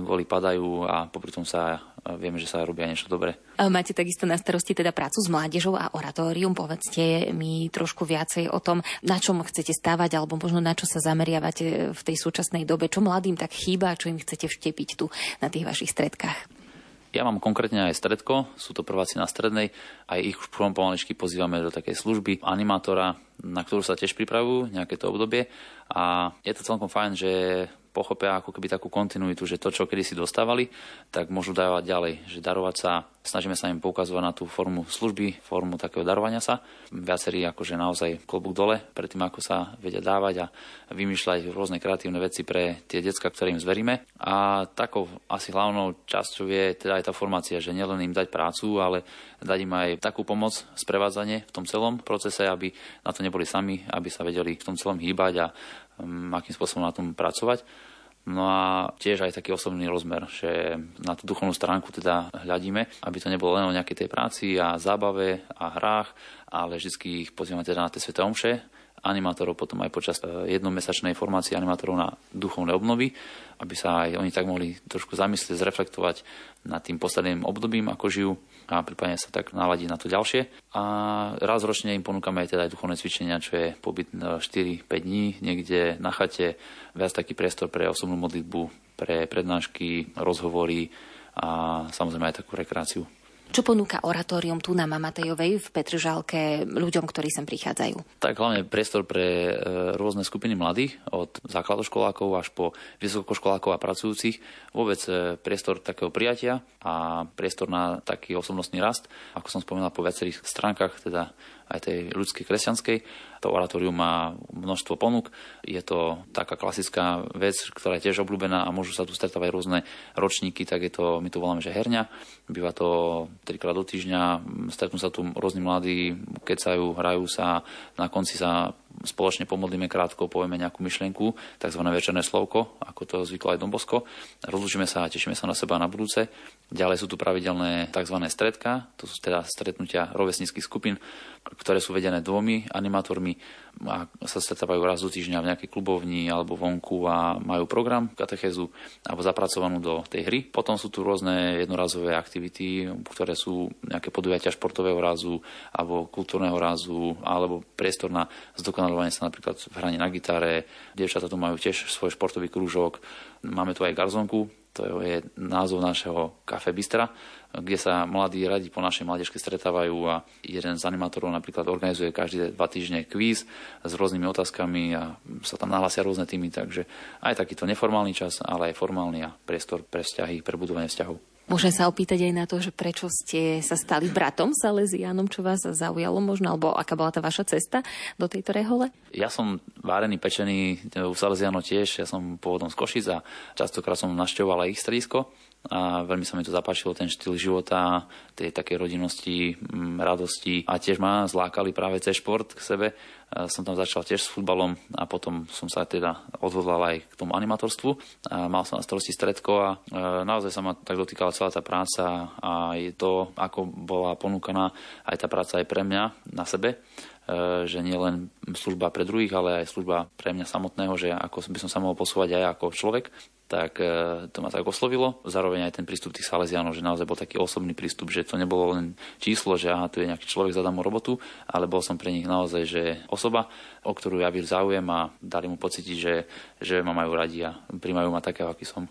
góly padajú a popri tom sa vieme, že sa robia niečo dobré. A Máte takisto na starosti teda prácu s mládežou a oratórium. Povedzte mi trošku viacej o tom, na čom chcete stávať, alebo možno na čo sa zameriavate v tej súčasnej dobe, čo mladým tak chýba, čo im chcete vštepiť tu na tých vašich stredkách. Ja mám konkrétne aj stredko, sú to prváci na strednej, aj ich už prvom pomaličky pozývame do takej služby animátora, na ktorú sa tiež pripravujú nejaké to obdobie a je to celkom fajn, že pochopia ako keby takú kontinuitu, že to, čo kedy si dostávali, tak môžu dávať ďalej, že darovať sa Snažíme sa im poukazovať na tú formu služby, formu takého darovania sa. Viacerí akože naozaj klobúk dole pred tým, ako sa vedia dávať a vymýšľať rôzne kreatívne veci pre tie decka, ktoré im zveríme. A takou asi hlavnou časťou je teda aj tá formácia, že nielen im dať prácu, ale dať im aj takú pomoc, sprevádzanie v tom celom procese, aby na to neboli sami, aby sa vedeli v tom celom hýbať a akým spôsobom na tom pracovať. No a tiež aj taký osobný rozmer, že na tú duchovnú stránku teda hľadíme, aby to nebolo len o nejakej tej práci a zábave a hrách, ale vždy ich pozývame teda na tie sveté omše, animátorov potom aj počas e, jednomesačnej formácie animátorov na duchovné obnovy, aby sa aj oni tak mohli trošku zamyslieť, zreflektovať nad tým posledným obdobím, ako žijú a prípadne sa tak naladiť na to ďalšie. A raz ročne im ponúkame aj teda aj duchovné cvičenia, čo je pobyt 4-5 dní niekde na chate, viac taký priestor pre osobnú modlitbu, pre prednášky, rozhovory a samozrejme aj takú rekreáciu. Čo ponúka oratórium tu na Mamatejovej v Petržalke ľuďom, ktorí sem prichádzajú? Tak hlavne priestor pre e, rôzne skupiny mladých, od základoškolákov až po vysokoškolákov a pracujúcich. Vôbec e, priestor takého prijatia a priestor na taký osobnostný rast, ako som spomínal po viacerých stránkach, teda aj tej ľudskej kresťanskej. To oratórium má množstvo ponúk. Je to taká klasická vec, ktorá je tiež obľúbená a môžu sa tu stretávať rôzne ročníky, tak je to, my to voláme, že herňa. Býva to trikrát do týždňa, stretnú sa tu rôzni mladí, kecajú, hrajú sa, na konci sa spoločne pomodlíme krátko, povieme nejakú myšlienku, tzv. večerné slovko, ako to zvyklo aj Dombosko. Rozlúčime sa a tešíme sa na seba na budúce. Ďalej sú tu pravidelné tzv. stredka, to sú teda stretnutia rovesníckých skupín, ktoré sú vedené dvomi animátormi a sa stretávajú raz do týždňa v nejakej klubovni alebo vonku a majú program katechézu alebo zapracovanú do tej hry. Potom sú tu rôzne jednorazové aktivity, ktoré sú nejaké podujatia športového rázu alebo kultúrneho rázu alebo priestor na zdokonalovanie sa napríklad v hraní na gitare. Dievčatá tu majú tiež svoj športový krúžok. Máme tu aj garzonku, to je názov našeho kafe Bistra, kde sa mladí radi po našej mládežke stretávajú a jeden z animátorov napríklad organizuje každé dva týždne kvíz s rôznymi otázkami a sa tam nahlasia rôzne týmy, takže aj takýto neformálny čas, ale aj formálny a priestor pre vzťahy, pre budovanie vzťahov. Môžem sa opýtať aj na to, že prečo ste sa stali bratom Salesianom, čo vás zaujalo možno, alebo aká bola tá vaša cesta do tejto rehole? Ja som várený, pečený u Salesianov tiež, ja som pôvodom z Košic a častokrát som navštevoval aj ich stredisko a veľmi sa mi to zapáčilo, ten štýl života, tej také rodinnosti, mm, radosti a tiež ma zlákali práve cez šport k sebe. Som tam začal tiež s futbalom a potom som sa teda odhodlal aj k tomu animatorstvu. A mal som na starosti stredko a e, naozaj sa ma tak dotýkala celá tá práca a je to, ako bola ponúkaná aj tá práca aj pre mňa na sebe e, že nie len služba pre druhých, ale aj služba pre mňa samotného, že ako by som sa mohol posúvať aj ako človek tak e, to ma tak oslovilo. Zároveň aj ten prístup tých Salesianov, že naozaj bol taký osobný prístup, že to nebolo len číslo, že aha, tu je nejaký človek, zadám mu robotu, ale bol som pre nich naozaj, že osoba, o ktorú ja záujem a dali mu pocítiť, že, že ma majú radi a príjmajú ma takého, aký som.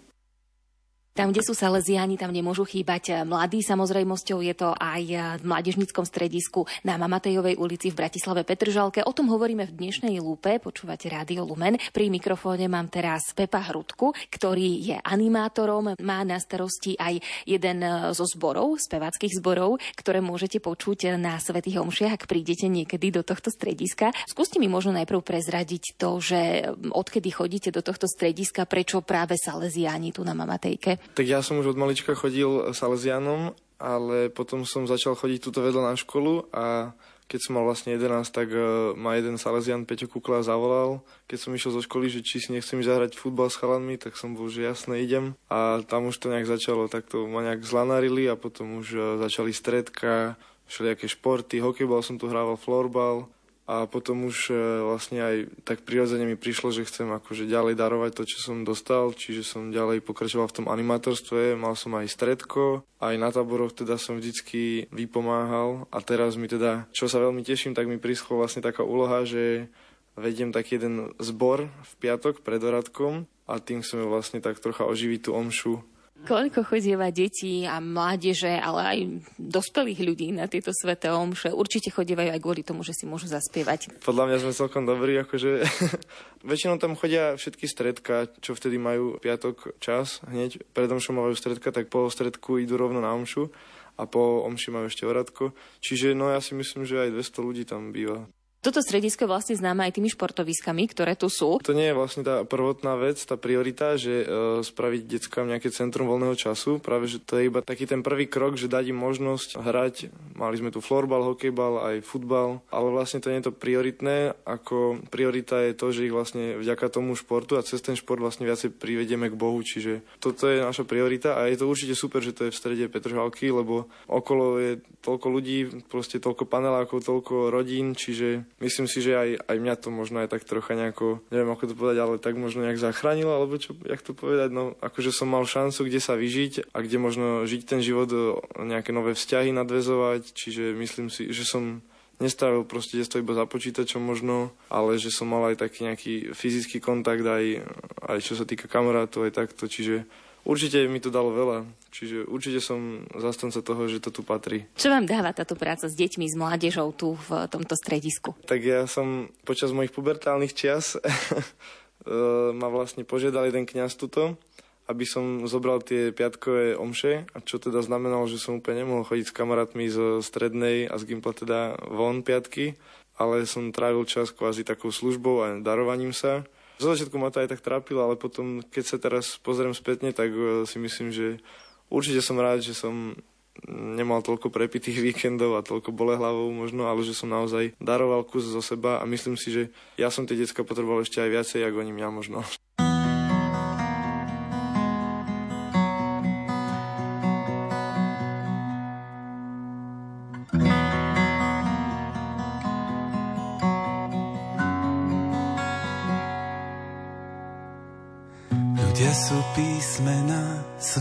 Tam, kde sú Salesiáni, tam nemôžu chýbať mladí. Samozrejmosťou je to aj v mládežníckom stredisku na Mamatejovej ulici v Bratislave Petržalke. O tom hovoríme v dnešnej lúpe. Počúvate Rádio Lumen. Pri mikrofóne mám teraz Pepa Hrudku, ktorý je animátorom. Má na starosti aj jeden zo zborov, speváckých zborov, ktoré môžete počuť na Svetých Omšiach, ak prídete niekedy do tohto strediska. Skúste mi možno najprv prezradiť to, že odkedy chodíte do tohto strediska, prečo práve Salesiáni tu na Mamatejke? Tak ja som už od malička chodil Salesianom, ale potom som začal chodiť túto vedľa na školu a keď som mal vlastne 11, tak uh, ma jeden Salesian Peťo Kukla zavolal. Keď som išiel zo školy, že či si nechcem zahrať futbal s chalanmi, tak som bol, že jasne idem. A tam už to nejak začalo, tak to ma nejak zlanarili a potom už uh, začali stredka, všelijaké športy, hokejbal som tu hrával, florbal a potom už e, vlastne aj tak prirodzene mi prišlo, že chcem akože ďalej darovať to, čo som dostal, čiže som ďalej pokračoval v tom animátorstve, mal som aj stredko, aj na táboroch teda som vždycky vypomáhal a teraz mi teda, čo sa veľmi teším, tak mi prischlo vlastne taká úloha, že vediem taký jeden zbor v piatok pred Oradkom a tým chceme vlastne tak trocha oživiť tú omšu Koľko chodieva detí a mládeže, ale aj dospelých ľudí na tieto sveté omše? Určite chodievajú aj kvôli tomu, že si môžu zaspievať. Podľa mňa sme celkom dobrí, akože väčšinou tam chodia všetky stredka, čo vtedy majú piatok čas, hneď pred omšou majú stredka, tak po stredku idú rovno na omšu a po omši majú ešte oradko. Čiže no ja si myslím, že aj 200 ľudí tam býva. Toto stredisko je vlastne známe aj tými športoviskami, ktoré tu sú. To nie je vlastne tá prvotná vec, tá priorita, že e, spraviť deckám nejaké centrum voľného času. Práve, že to je iba taký ten prvý krok, že dať im možnosť hrať. Mali sme tu florbal, hokejbal, aj futbal, ale vlastne to nie je to prioritné. Ako priorita je to, že ich vlastne vďaka tomu športu a cez ten šport vlastne viacej privedieme k Bohu. Čiže toto je naša priorita a je to určite super, že to je v strede Petržalky, lebo okolo je toľko ľudí, proste toľko panelákov, toľko rodín, čiže myslím si, že aj, aj mňa to možno aj tak trocha nejako, neviem ako to povedať, ale tak možno nejak zachránilo, alebo čo, jak to povedať, no akože som mal šancu, kde sa vyžiť a kde možno žiť ten život, nejaké nové vzťahy nadvezovať, čiže myslím si, že som nestrávil proste detstvo iba za počítačom možno, ale že som mal aj taký nejaký fyzický kontakt aj, aj čo sa týka kamarátov aj takto, čiže určite mi to dalo veľa. Čiže určite som zastanca toho, že to tu patrí. Čo vám dáva táto práca s deťmi, s mládežou tu v tomto stredisku? Tak ja som počas mojich pubertálnych čias ma vlastne požiadal jeden kňaz tuto, aby som zobral tie piatkové omše, a čo teda znamenalo, že som úplne nemohol chodiť s kamarátmi zo strednej a z Gimpla teda von piatky, ale som trávil čas kvázi takou službou a darovaním sa. Zo začiatku ma to aj tak trápilo, ale potom, keď sa teraz pozriem spätne, tak e, si myslím, že určite som rád, že som nemal toľko prepitých víkendov a toľko bole hlavou možno, ale že som naozaj daroval kus zo seba a myslím si, že ja som tie decka potreboval ešte aj viacej, ako oni mňa možno.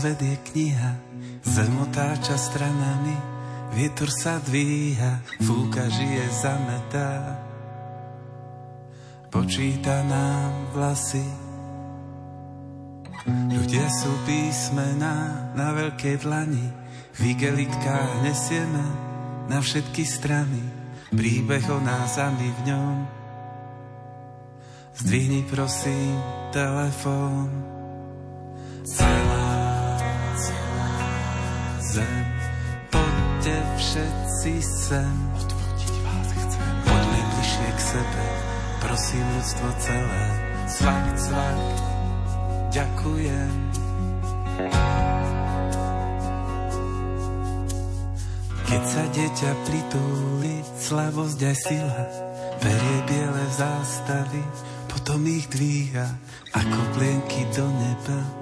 Svet je kniha, zem otáča stranami, vietor sa dvíha, fúka žije zametá. Počíta nám vlasy, ľudia sú písmená na veľkej dlani, v igelitkách nesieme na všetky strany, príbeh o nás a my v ňom. Zdvihni prosím telefón. Celá zem, poďte všetci sem. Odvodiť vás chcem. Poďme bližšie k sebe, prosím ľudstvo celé. Cvak, cvak, ďakujem. Keď sa dieťa pritúli, slabosť aj sila, berie biele zástavy, potom ich dvíha ako plienky do neba.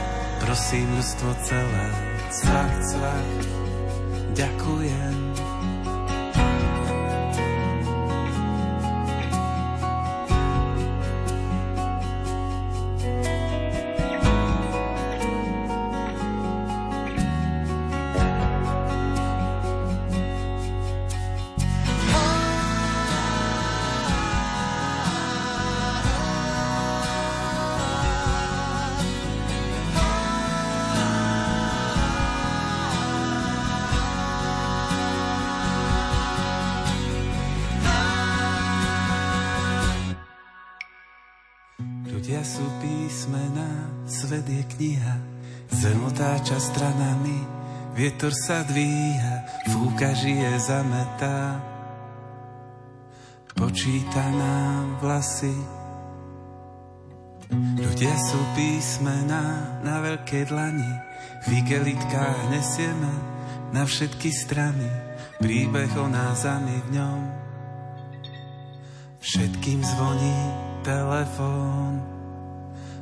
prosím ľudstvo celé. Cvak, cvak, ďakujem. Písmená, svet je kniha, zem otáča stranami, vietor sa dvíha, fúka žije zametá. Počíta nám vlasy, ľudia sú písmená na veľkej dlani, v igelitkách nesieme na všetky strany, príbeh o nás a my v ňom. Všetkým zvoní telefón.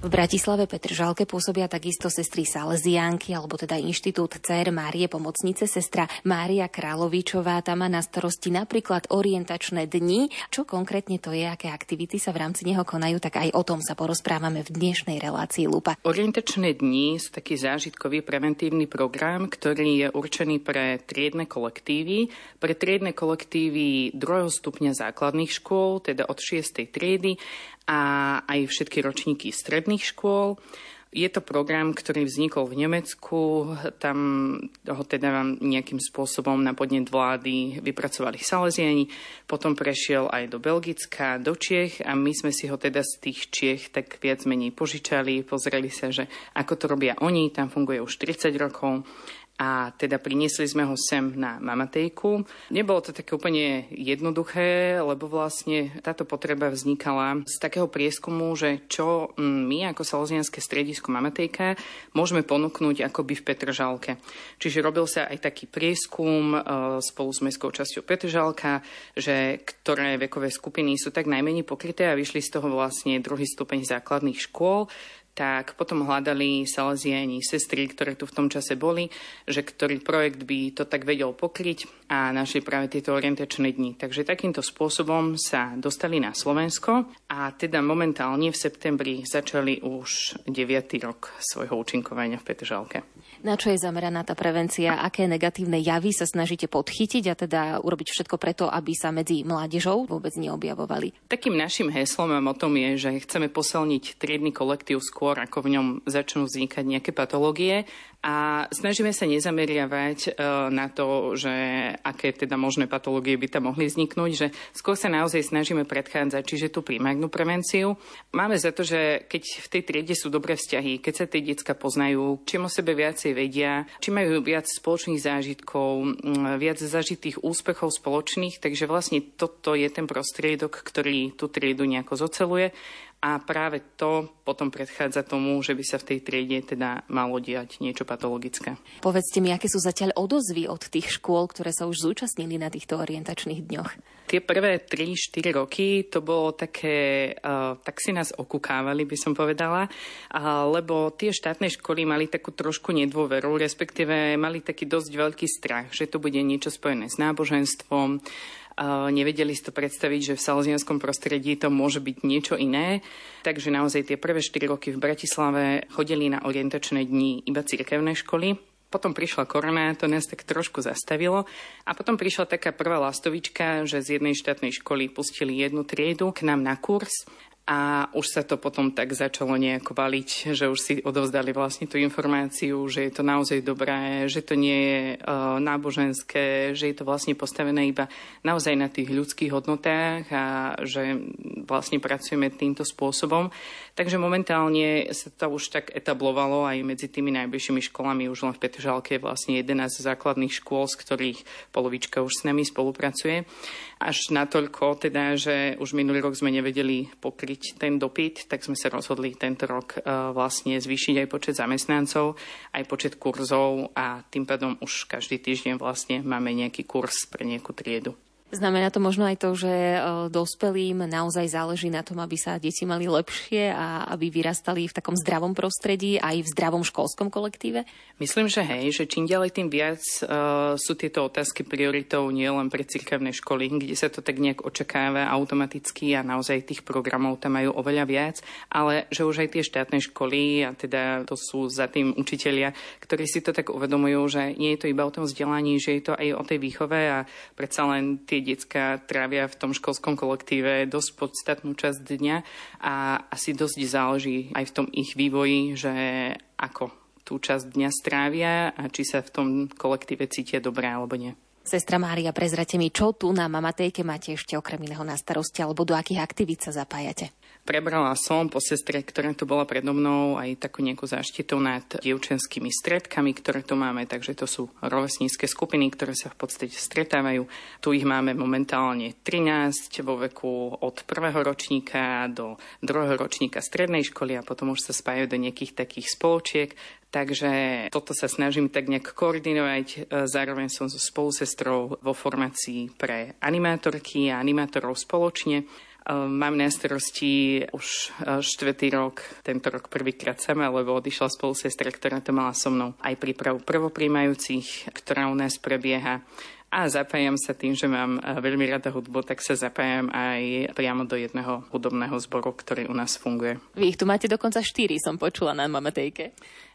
V Bratislave Petržalke pôsobia takisto sestry Salesiánky, alebo teda Inštitút Cer Márie Pomocnice, sestra Mária Královičová. Tam má na starosti napríklad orientačné dni. Čo konkrétne to je, aké aktivity sa v rámci neho konajú, tak aj o tom sa porozprávame v dnešnej relácii Lupa. Orientačné dni sú taký zážitkový preventívny program, ktorý je určený pre triedne kolektívy, pre triedne kolektívy druhého stupňa základných škôl, teda od 6. triedy a aj všetky ročníky stredných škôl. Je to program, ktorý vznikol v Nemecku, tam ho teda nejakým spôsobom na podnet vlády vypracovali Salesiani, potom prešiel aj do Belgicka, do Čiech a my sme si ho teda z tých Čiech tak viac menej požičali, pozreli sa, že ako to robia oni, tam funguje už 40 rokov a teda priniesli sme ho sem na Mamatejku. Nebolo to také úplne jednoduché, lebo vlastne táto potreba vznikala z takého prieskumu, že čo my ako Salesianské stredisko Mamatejka môžeme ponúknuť akoby v Petržalke. Čiže robil sa aj taký prieskum e, spolu s mestskou časťou Petržalka, že ktoré vekové skupiny sú tak najmenej pokryté a vyšli z toho vlastne druhý stupeň základných škôl tak potom hľadali Salesiani sestry, ktoré tu v tom čase boli, že ktorý projekt by to tak vedel pokryť a našli práve tieto orientačné dni. Takže takýmto spôsobom sa dostali na Slovensko a teda momentálne v septembri začali už 9. rok svojho účinkovania v Petržalke. Na čo je zameraná tá prevencia? Aké negatívne javy sa snažíte podchytiť a teda urobiť všetko preto, aby sa medzi mládežou vôbec neobjavovali? Takým našim heslom a motom je, že chceme posilniť triedny kolektív skôr, ako v ňom začnú vznikať nejaké patológie a snažíme sa nezameriavať e, na to, že aké teda možné patológie by tam mohli vzniknúť, že skôr sa naozaj snažíme predchádzať, čiže tú primárnu prevenciu. Máme za to, že keď v tej triede sú dobré vzťahy, keď sa tie decka poznajú, čím o sebe viacej vedia, či majú viac spoločných zážitkov, viac zažitých úspechov spoločných, takže vlastne toto je ten prostriedok, ktorý tú triedu nejako zoceluje a práve to potom predchádza tomu, že by sa v tej triede teda malo diať niečo patologické. Povedzte mi, aké sú zatiaľ odozvy od tých škôl, ktoré sa už zúčastnili na týchto orientačných dňoch? Tie prvé 3-4 roky to bolo také, uh, tak si nás okukávali, by som povedala, uh, lebo tie štátne školy mali takú trošku nedôveru, respektíve mali taký dosť veľký strach, že to bude niečo spojené s náboženstvom, nevedeli si to predstaviť, že v salesianskom prostredí to môže byť niečo iné. Takže naozaj tie prvé 4 roky v Bratislave chodili na orientačné dni iba cirkevné školy. Potom prišla korona, to nás tak trošku zastavilo. A potom prišla taká prvá lastovička, že z jednej štátnej školy pustili jednu triedu k nám na kurz a už sa to potom tak začalo nejako valiť, že už si odovzdali vlastne tú informáciu, že je to naozaj dobré, že to nie je uh, náboženské, že je to vlastne postavené iba naozaj na tých ľudských hodnotách a že vlastne pracujeme týmto spôsobom. Takže momentálne sa to už tak etablovalo aj medzi tými najbližšími školami. Už len v Petržalke je vlastne 11 základných škôl, z ktorých polovička už s nami spolupracuje. Až natoľko teda, že už minulý rok sme nevedeli pokryť ten dopyt, tak sme sa rozhodli tento rok uh, vlastne zvýšiť aj počet zamestnancov, aj počet kurzov a tým pádom už každý týždeň vlastne máme nejaký kurz pre nejakú triedu. Znamená to možno aj to, že e, dospelým naozaj záleží na tom, aby sa deti mali lepšie a aby vyrastali v takom zdravom prostredí aj v zdravom školskom kolektíve? Myslím, že hej, že čím ďalej tým viac uh, sú tieto otázky prioritou nielen pre cirkevné školy, kde sa to tak nejak očakáva automaticky a naozaj tých programov tam majú oveľa viac, ale že už aj tie štátne školy a teda to sú za tým učitelia, ktorí si to tak uvedomujú, že nie je to iba o tom vzdelaní, že je to aj o tej výchove a predsa len tie detská trávia v tom školskom kolektíve dosť podstatnú časť dňa a asi dosť záleží aj v tom ich vývoji, že ako tú časť dňa strávia a či sa v tom kolektíve cítia dobré alebo nie. Sestra Mária, prezrate mi, čo tu na Mamatejke máte ešte okrem iného na starosti, alebo do akých aktivít sa zapájate? Prebrala som po sestre, ktorá tu bola predo mnou, aj takú nejakú záštitu nad dievčenskými stredkami, ktoré tu máme, takže to sú rovesnícke skupiny, ktoré sa v podstate stretávajú. Tu ich máme momentálne 13 vo veku od prvého ročníka do druhého ročníka strednej školy a potom už sa spájajú do nejakých takých spoločiek. Takže toto sa snažím tak nejak koordinovať. Zároveň som so spolusestrou vo formácii pre animátorky a animátorov spoločne. Mám na starosti už štvrtý rok, tento rok prvýkrát sama, lebo odišla spolu sestra, ktorá to mala so mnou aj prípravu prvopríjmajúcich, ktorá u nás prebieha. A zapájam sa tým, že mám veľmi rada hudbu, tak sa zapájam aj priamo do jedného hudobného zboru, ktorý u nás funguje. Vy ich tu máte dokonca štyri, som počula na Mamatejke.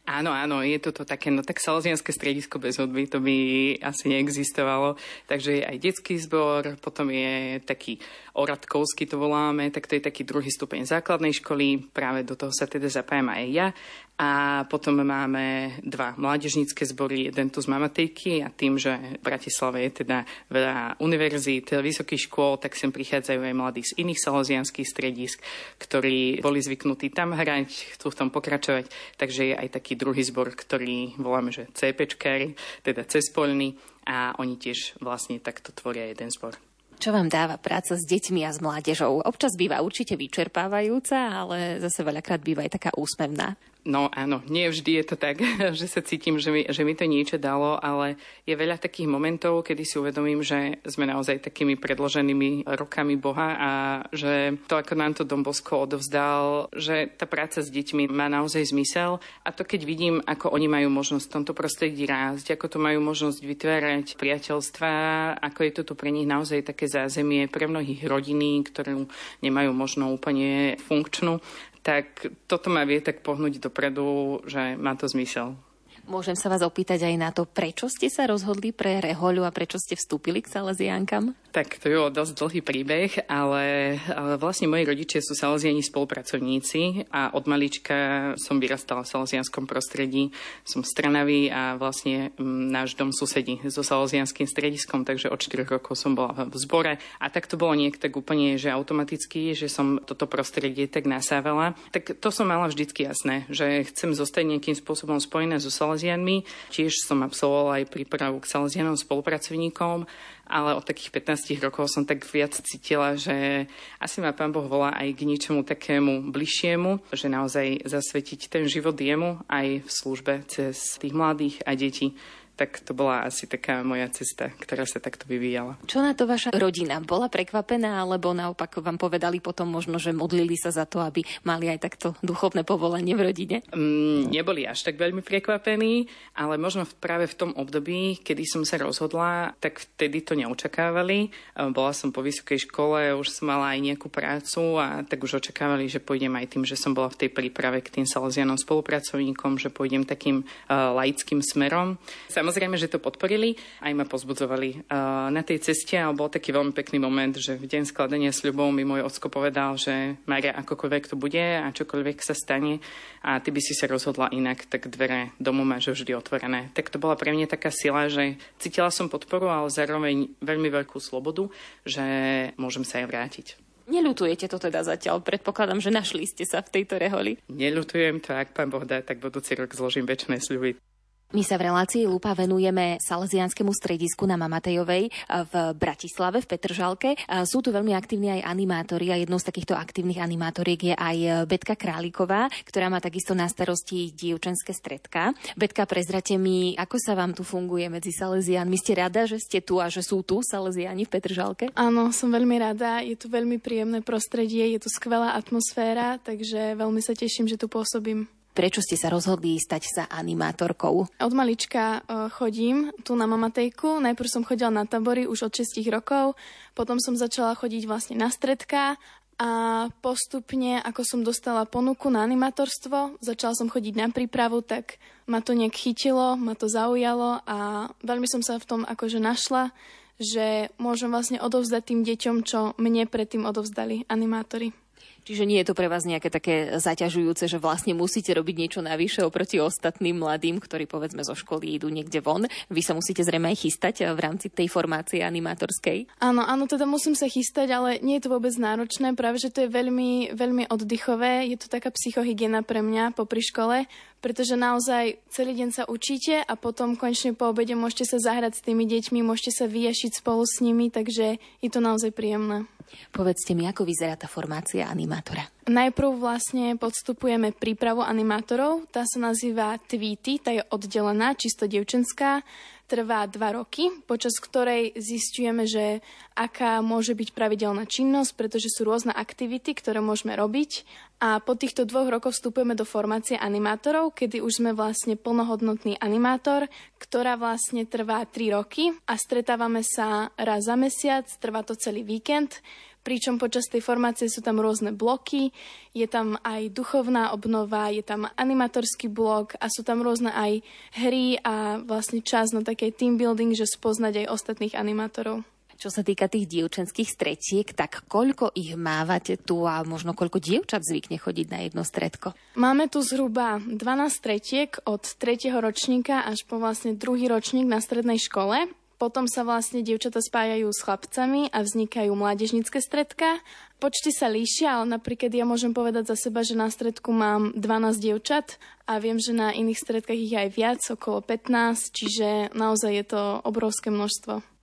Áno, áno, je toto také, no tak salesianské stredisko bez hudby, to by asi neexistovalo. Takže je aj detský zbor, potom je taký oradkovský to voláme, tak to je taký druhý stupeň základnej školy, práve do toho sa teda zapájam aj ja. A potom máme dva mládežnícke zbory, jeden tu z Mamatejky a tým, že v Bratislave je teda veľa univerzít, vysokých škôl, tak sem prichádzajú aj mladí z iných salesianských stredisk, ktorí boli zvyknutí tam hrať, chcú v tom pokračovať. Takže je aj taký druhý zbor, ktorý voláme, že CPčkári, teda cespoľný a oni tiež vlastne takto tvoria jeden zbor. Čo vám dáva práca s deťmi a s mládežou? Občas býva určite vyčerpávajúca, ale zase veľakrát býva aj taká úsmevná. No áno, nie vždy je to tak, že sa cítim, že mi, že mi to niečo dalo, ale je veľa takých momentov, kedy si uvedomím, že sme naozaj takými predloženými rokami Boha a že to, ako nám to Dombosko odovzdal, že tá práca s deťmi má naozaj zmysel a to, keď vidím, ako oni majú možnosť v tomto prostredí rásť, ako to majú možnosť vytvárať priateľstva, ako je to tu pre nich naozaj také zázemie pre mnohých rodiny, ktorú nemajú možno úplne funkčnú, tak toto ma vie tak pohnúť dopredu, že má to zmysel. Môžem sa vás opýtať aj na to, prečo ste sa rozhodli pre rehoľu a prečo ste vstúpili k Salesiankam? Tak to je dosť dlhý príbeh, ale, ale vlastne moji rodičia sú salesiani spolupracovníci a od malička som vyrastala v salesianskom prostredí. Som stranavý a vlastne m, náš dom susedí so salesianským strediskom, takže od 4 rokov som bola v zbore a tak to bolo niek tak úplne, že automaticky, že som toto prostredie tak nasávala. Tak to som mala vždycky jasné, že chcem zostať nejakým spôsobom spojená so Salesianmi. Tiež som absolvovala aj prípravu k Salesianom spolupracovníkom ale od takých 15 rokov som tak viac cítila, že asi ma pán Boh volá aj k niečomu takému bližšiemu, že naozaj zasvetiť ten život jemu aj v službe cez tých mladých a detí tak to bola asi taká moja cesta, ktorá sa takto vyvíjala. Čo na to vaša rodina? Bola prekvapená, alebo naopak vám povedali potom možno, že modlili sa za to, aby mali aj takto duchovné povolanie v rodine? Mm, neboli až tak veľmi prekvapení, ale možno práve v tom období, kedy som sa rozhodla, tak vtedy to neočakávali. Bola som po vysokej škole, už som mala aj nejakú prácu a tak už očakávali, že pôjdem aj tým, že som bola v tej príprave k tým salesianom spolupracovníkom, že pôjdem takým uh, laickým smerom. Samozrejme, že to podporili, aj ma pozbudzovali uh, na tej ceste a bol taký veľmi pekný moment, že v deň skladania sľubov mi môj ocko povedal, že Maria, akokoľvek to bude a čokoľvek sa stane a ty by si sa rozhodla inak, tak dvere domu máš vždy otvorené. Tak to bola pre mňa taká sila, že cítila som podporu, ale zároveň veľmi veľkú slobodu, že môžem sa aj vrátiť. Neľutujete to teda zatiaľ? Predpokladám, že našli ste sa v tejto reholi. Neľutujem to, ak pán Boh dá, tak budúci rok zložím väčšie sľuby. My sa v relácii Lupa venujeme Salesianskému stredisku na Mamatejovej v Bratislave, v Petržalke. Sú tu veľmi aktívni aj animátori a jednou z takýchto aktívnych animátoriek je aj Betka Králiková, ktorá má takisto na starosti dievčenské stredka. Betka, prezrate mi, ako sa vám tu funguje medzi Salesianmi? Ste rada, že ste tu a že sú tu Salesiani v Petržalke? Áno, som veľmi rada. Je tu veľmi príjemné prostredie, je tu skvelá atmosféra, takže veľmi sa teším, že tu pôsobím. Prečo ste sa rozhodli stať sa animátorkou? Od malička uh, chodím tu na Mamatejku. Najprv som chodila na tabory už od 6 rokov, potom som začala chodiť vlastne na stredka a postupne, ako som dostala ponuku na animatorstvo, začala som chodiť na prípravu, tak ma to nejak chytilo, ma to zaujalo a veľmi som sa v tom akože našla, že môžem vlastne odovzdať tým deťom, čo mne predtým odovzdali animátori. Čiže nie je to pre vás nejaké také zaťažujúce, že vlastne musíte robiť niečo navyše oproti ostatným mladým, ktorí povedzme zo školy idú niekde von. Vy sa musíte zrejme aj chystať v rámci tej formácie animátorskej. Áno, áno, teda musím sa chystať, ale nie je to vôbec náročné, práve že to je veľmi, veľmi oddychové, je to taká psychohygiena pre mňa popri škole, pretože naozaj celý deň sa učíte a potom konečne po obede môžete sa zahrať s tými deťmi, môžete sa vyjašiť spolu s nimi, takže je to naozaj príjemné. Povedzte mi, ako vyzerá tá formácia animátora. Najprv vlastne podstupujeme prípravu animátorov, tá sa nazýva Tweety, tá je oddelená, čisto devčenská, trvá dva roky, počas ktorej zistujeme, že aká môže byť pravidelná činnosť, pretože sú rôzne aktivity, ktoré môžeme robiť. A po týchto dvoch rokoch vstupujeme do formácie animátorov, kedy už sme vlastne plnohodnotný animátor, ktorá vlastne trvá 3 roky a stretávame sa raz za mesiac, trvá to celý víkend pričom počas tej formácie sú tam rôzne bloky, je tam aj duchovná obnova, je tam animatorský blok a sú tam rôzne aj hry a vlastne čas na také team building, že spoznať aj ostatných animátorov. Čo sa týka tých dievčenských stretiek, tak koľko ich mávate tu a možno koľko dievčat zvykne chodiť na jedno stredko? Máme tu zhruba 12 stretiek od 3. ročníka až po vlastne druhý ročník na strednej škole. Potom sa vlastne dievčata spájajú s chlapcami a vznikajú mládežnické stredka. Počty sa líšia, ale napríklad ja môžem povedať za seba, že na stredku mám 12 dievčat a viem, že na iných stredkách ich je aj viac, okolo 15, čiže naozaj je to obrovské množstvo.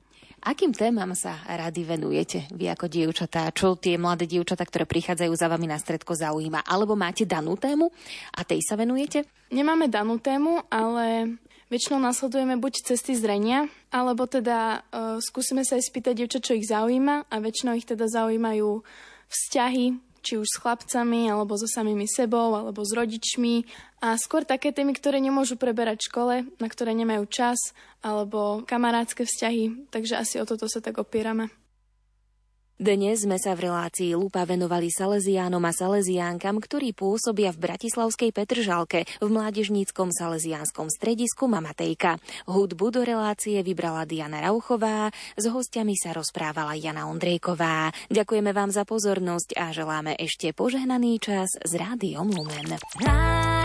Akým témam sa rady venujete vy ako dievčatá? Čo tie mladé dievčatá, ktoré prichádzajú za vami na stredko, zaujíma? Alebo máte danú tému a tej sa venujete? Nemáme danú tému, ale väčšinou nasledujeme buď cesty zrenia, alebo teda uh, skúsime sa aj spýtať dievčat, čo ich zaujíma a väčšinou ich teda zaujímajú vzťahy, či už s chlapcami, alebo so samými sebou, alebo s rodičmi. A skôr také témy, ktoré nemôžu preberať v škole, na ktoré nemajú čas, alebo kamarádske vzťahy. Takže asi o toto sa tak opierame. Dnes sme sa v relácii Lupa venovali Salesiánom a Salesiánkam, ktorí pôsobia v Bratislavskej Petržalke v mládežníckom salesiánskom stredisku Mamatejka. Hudbu do relácie vybrala Diana Rauchová, s hostiami sa rozprávala Jana Ondrejková. Ďakujeme vám za pozornosť a želáme ešte požehnaný čas s Rádiom Lumen. Náš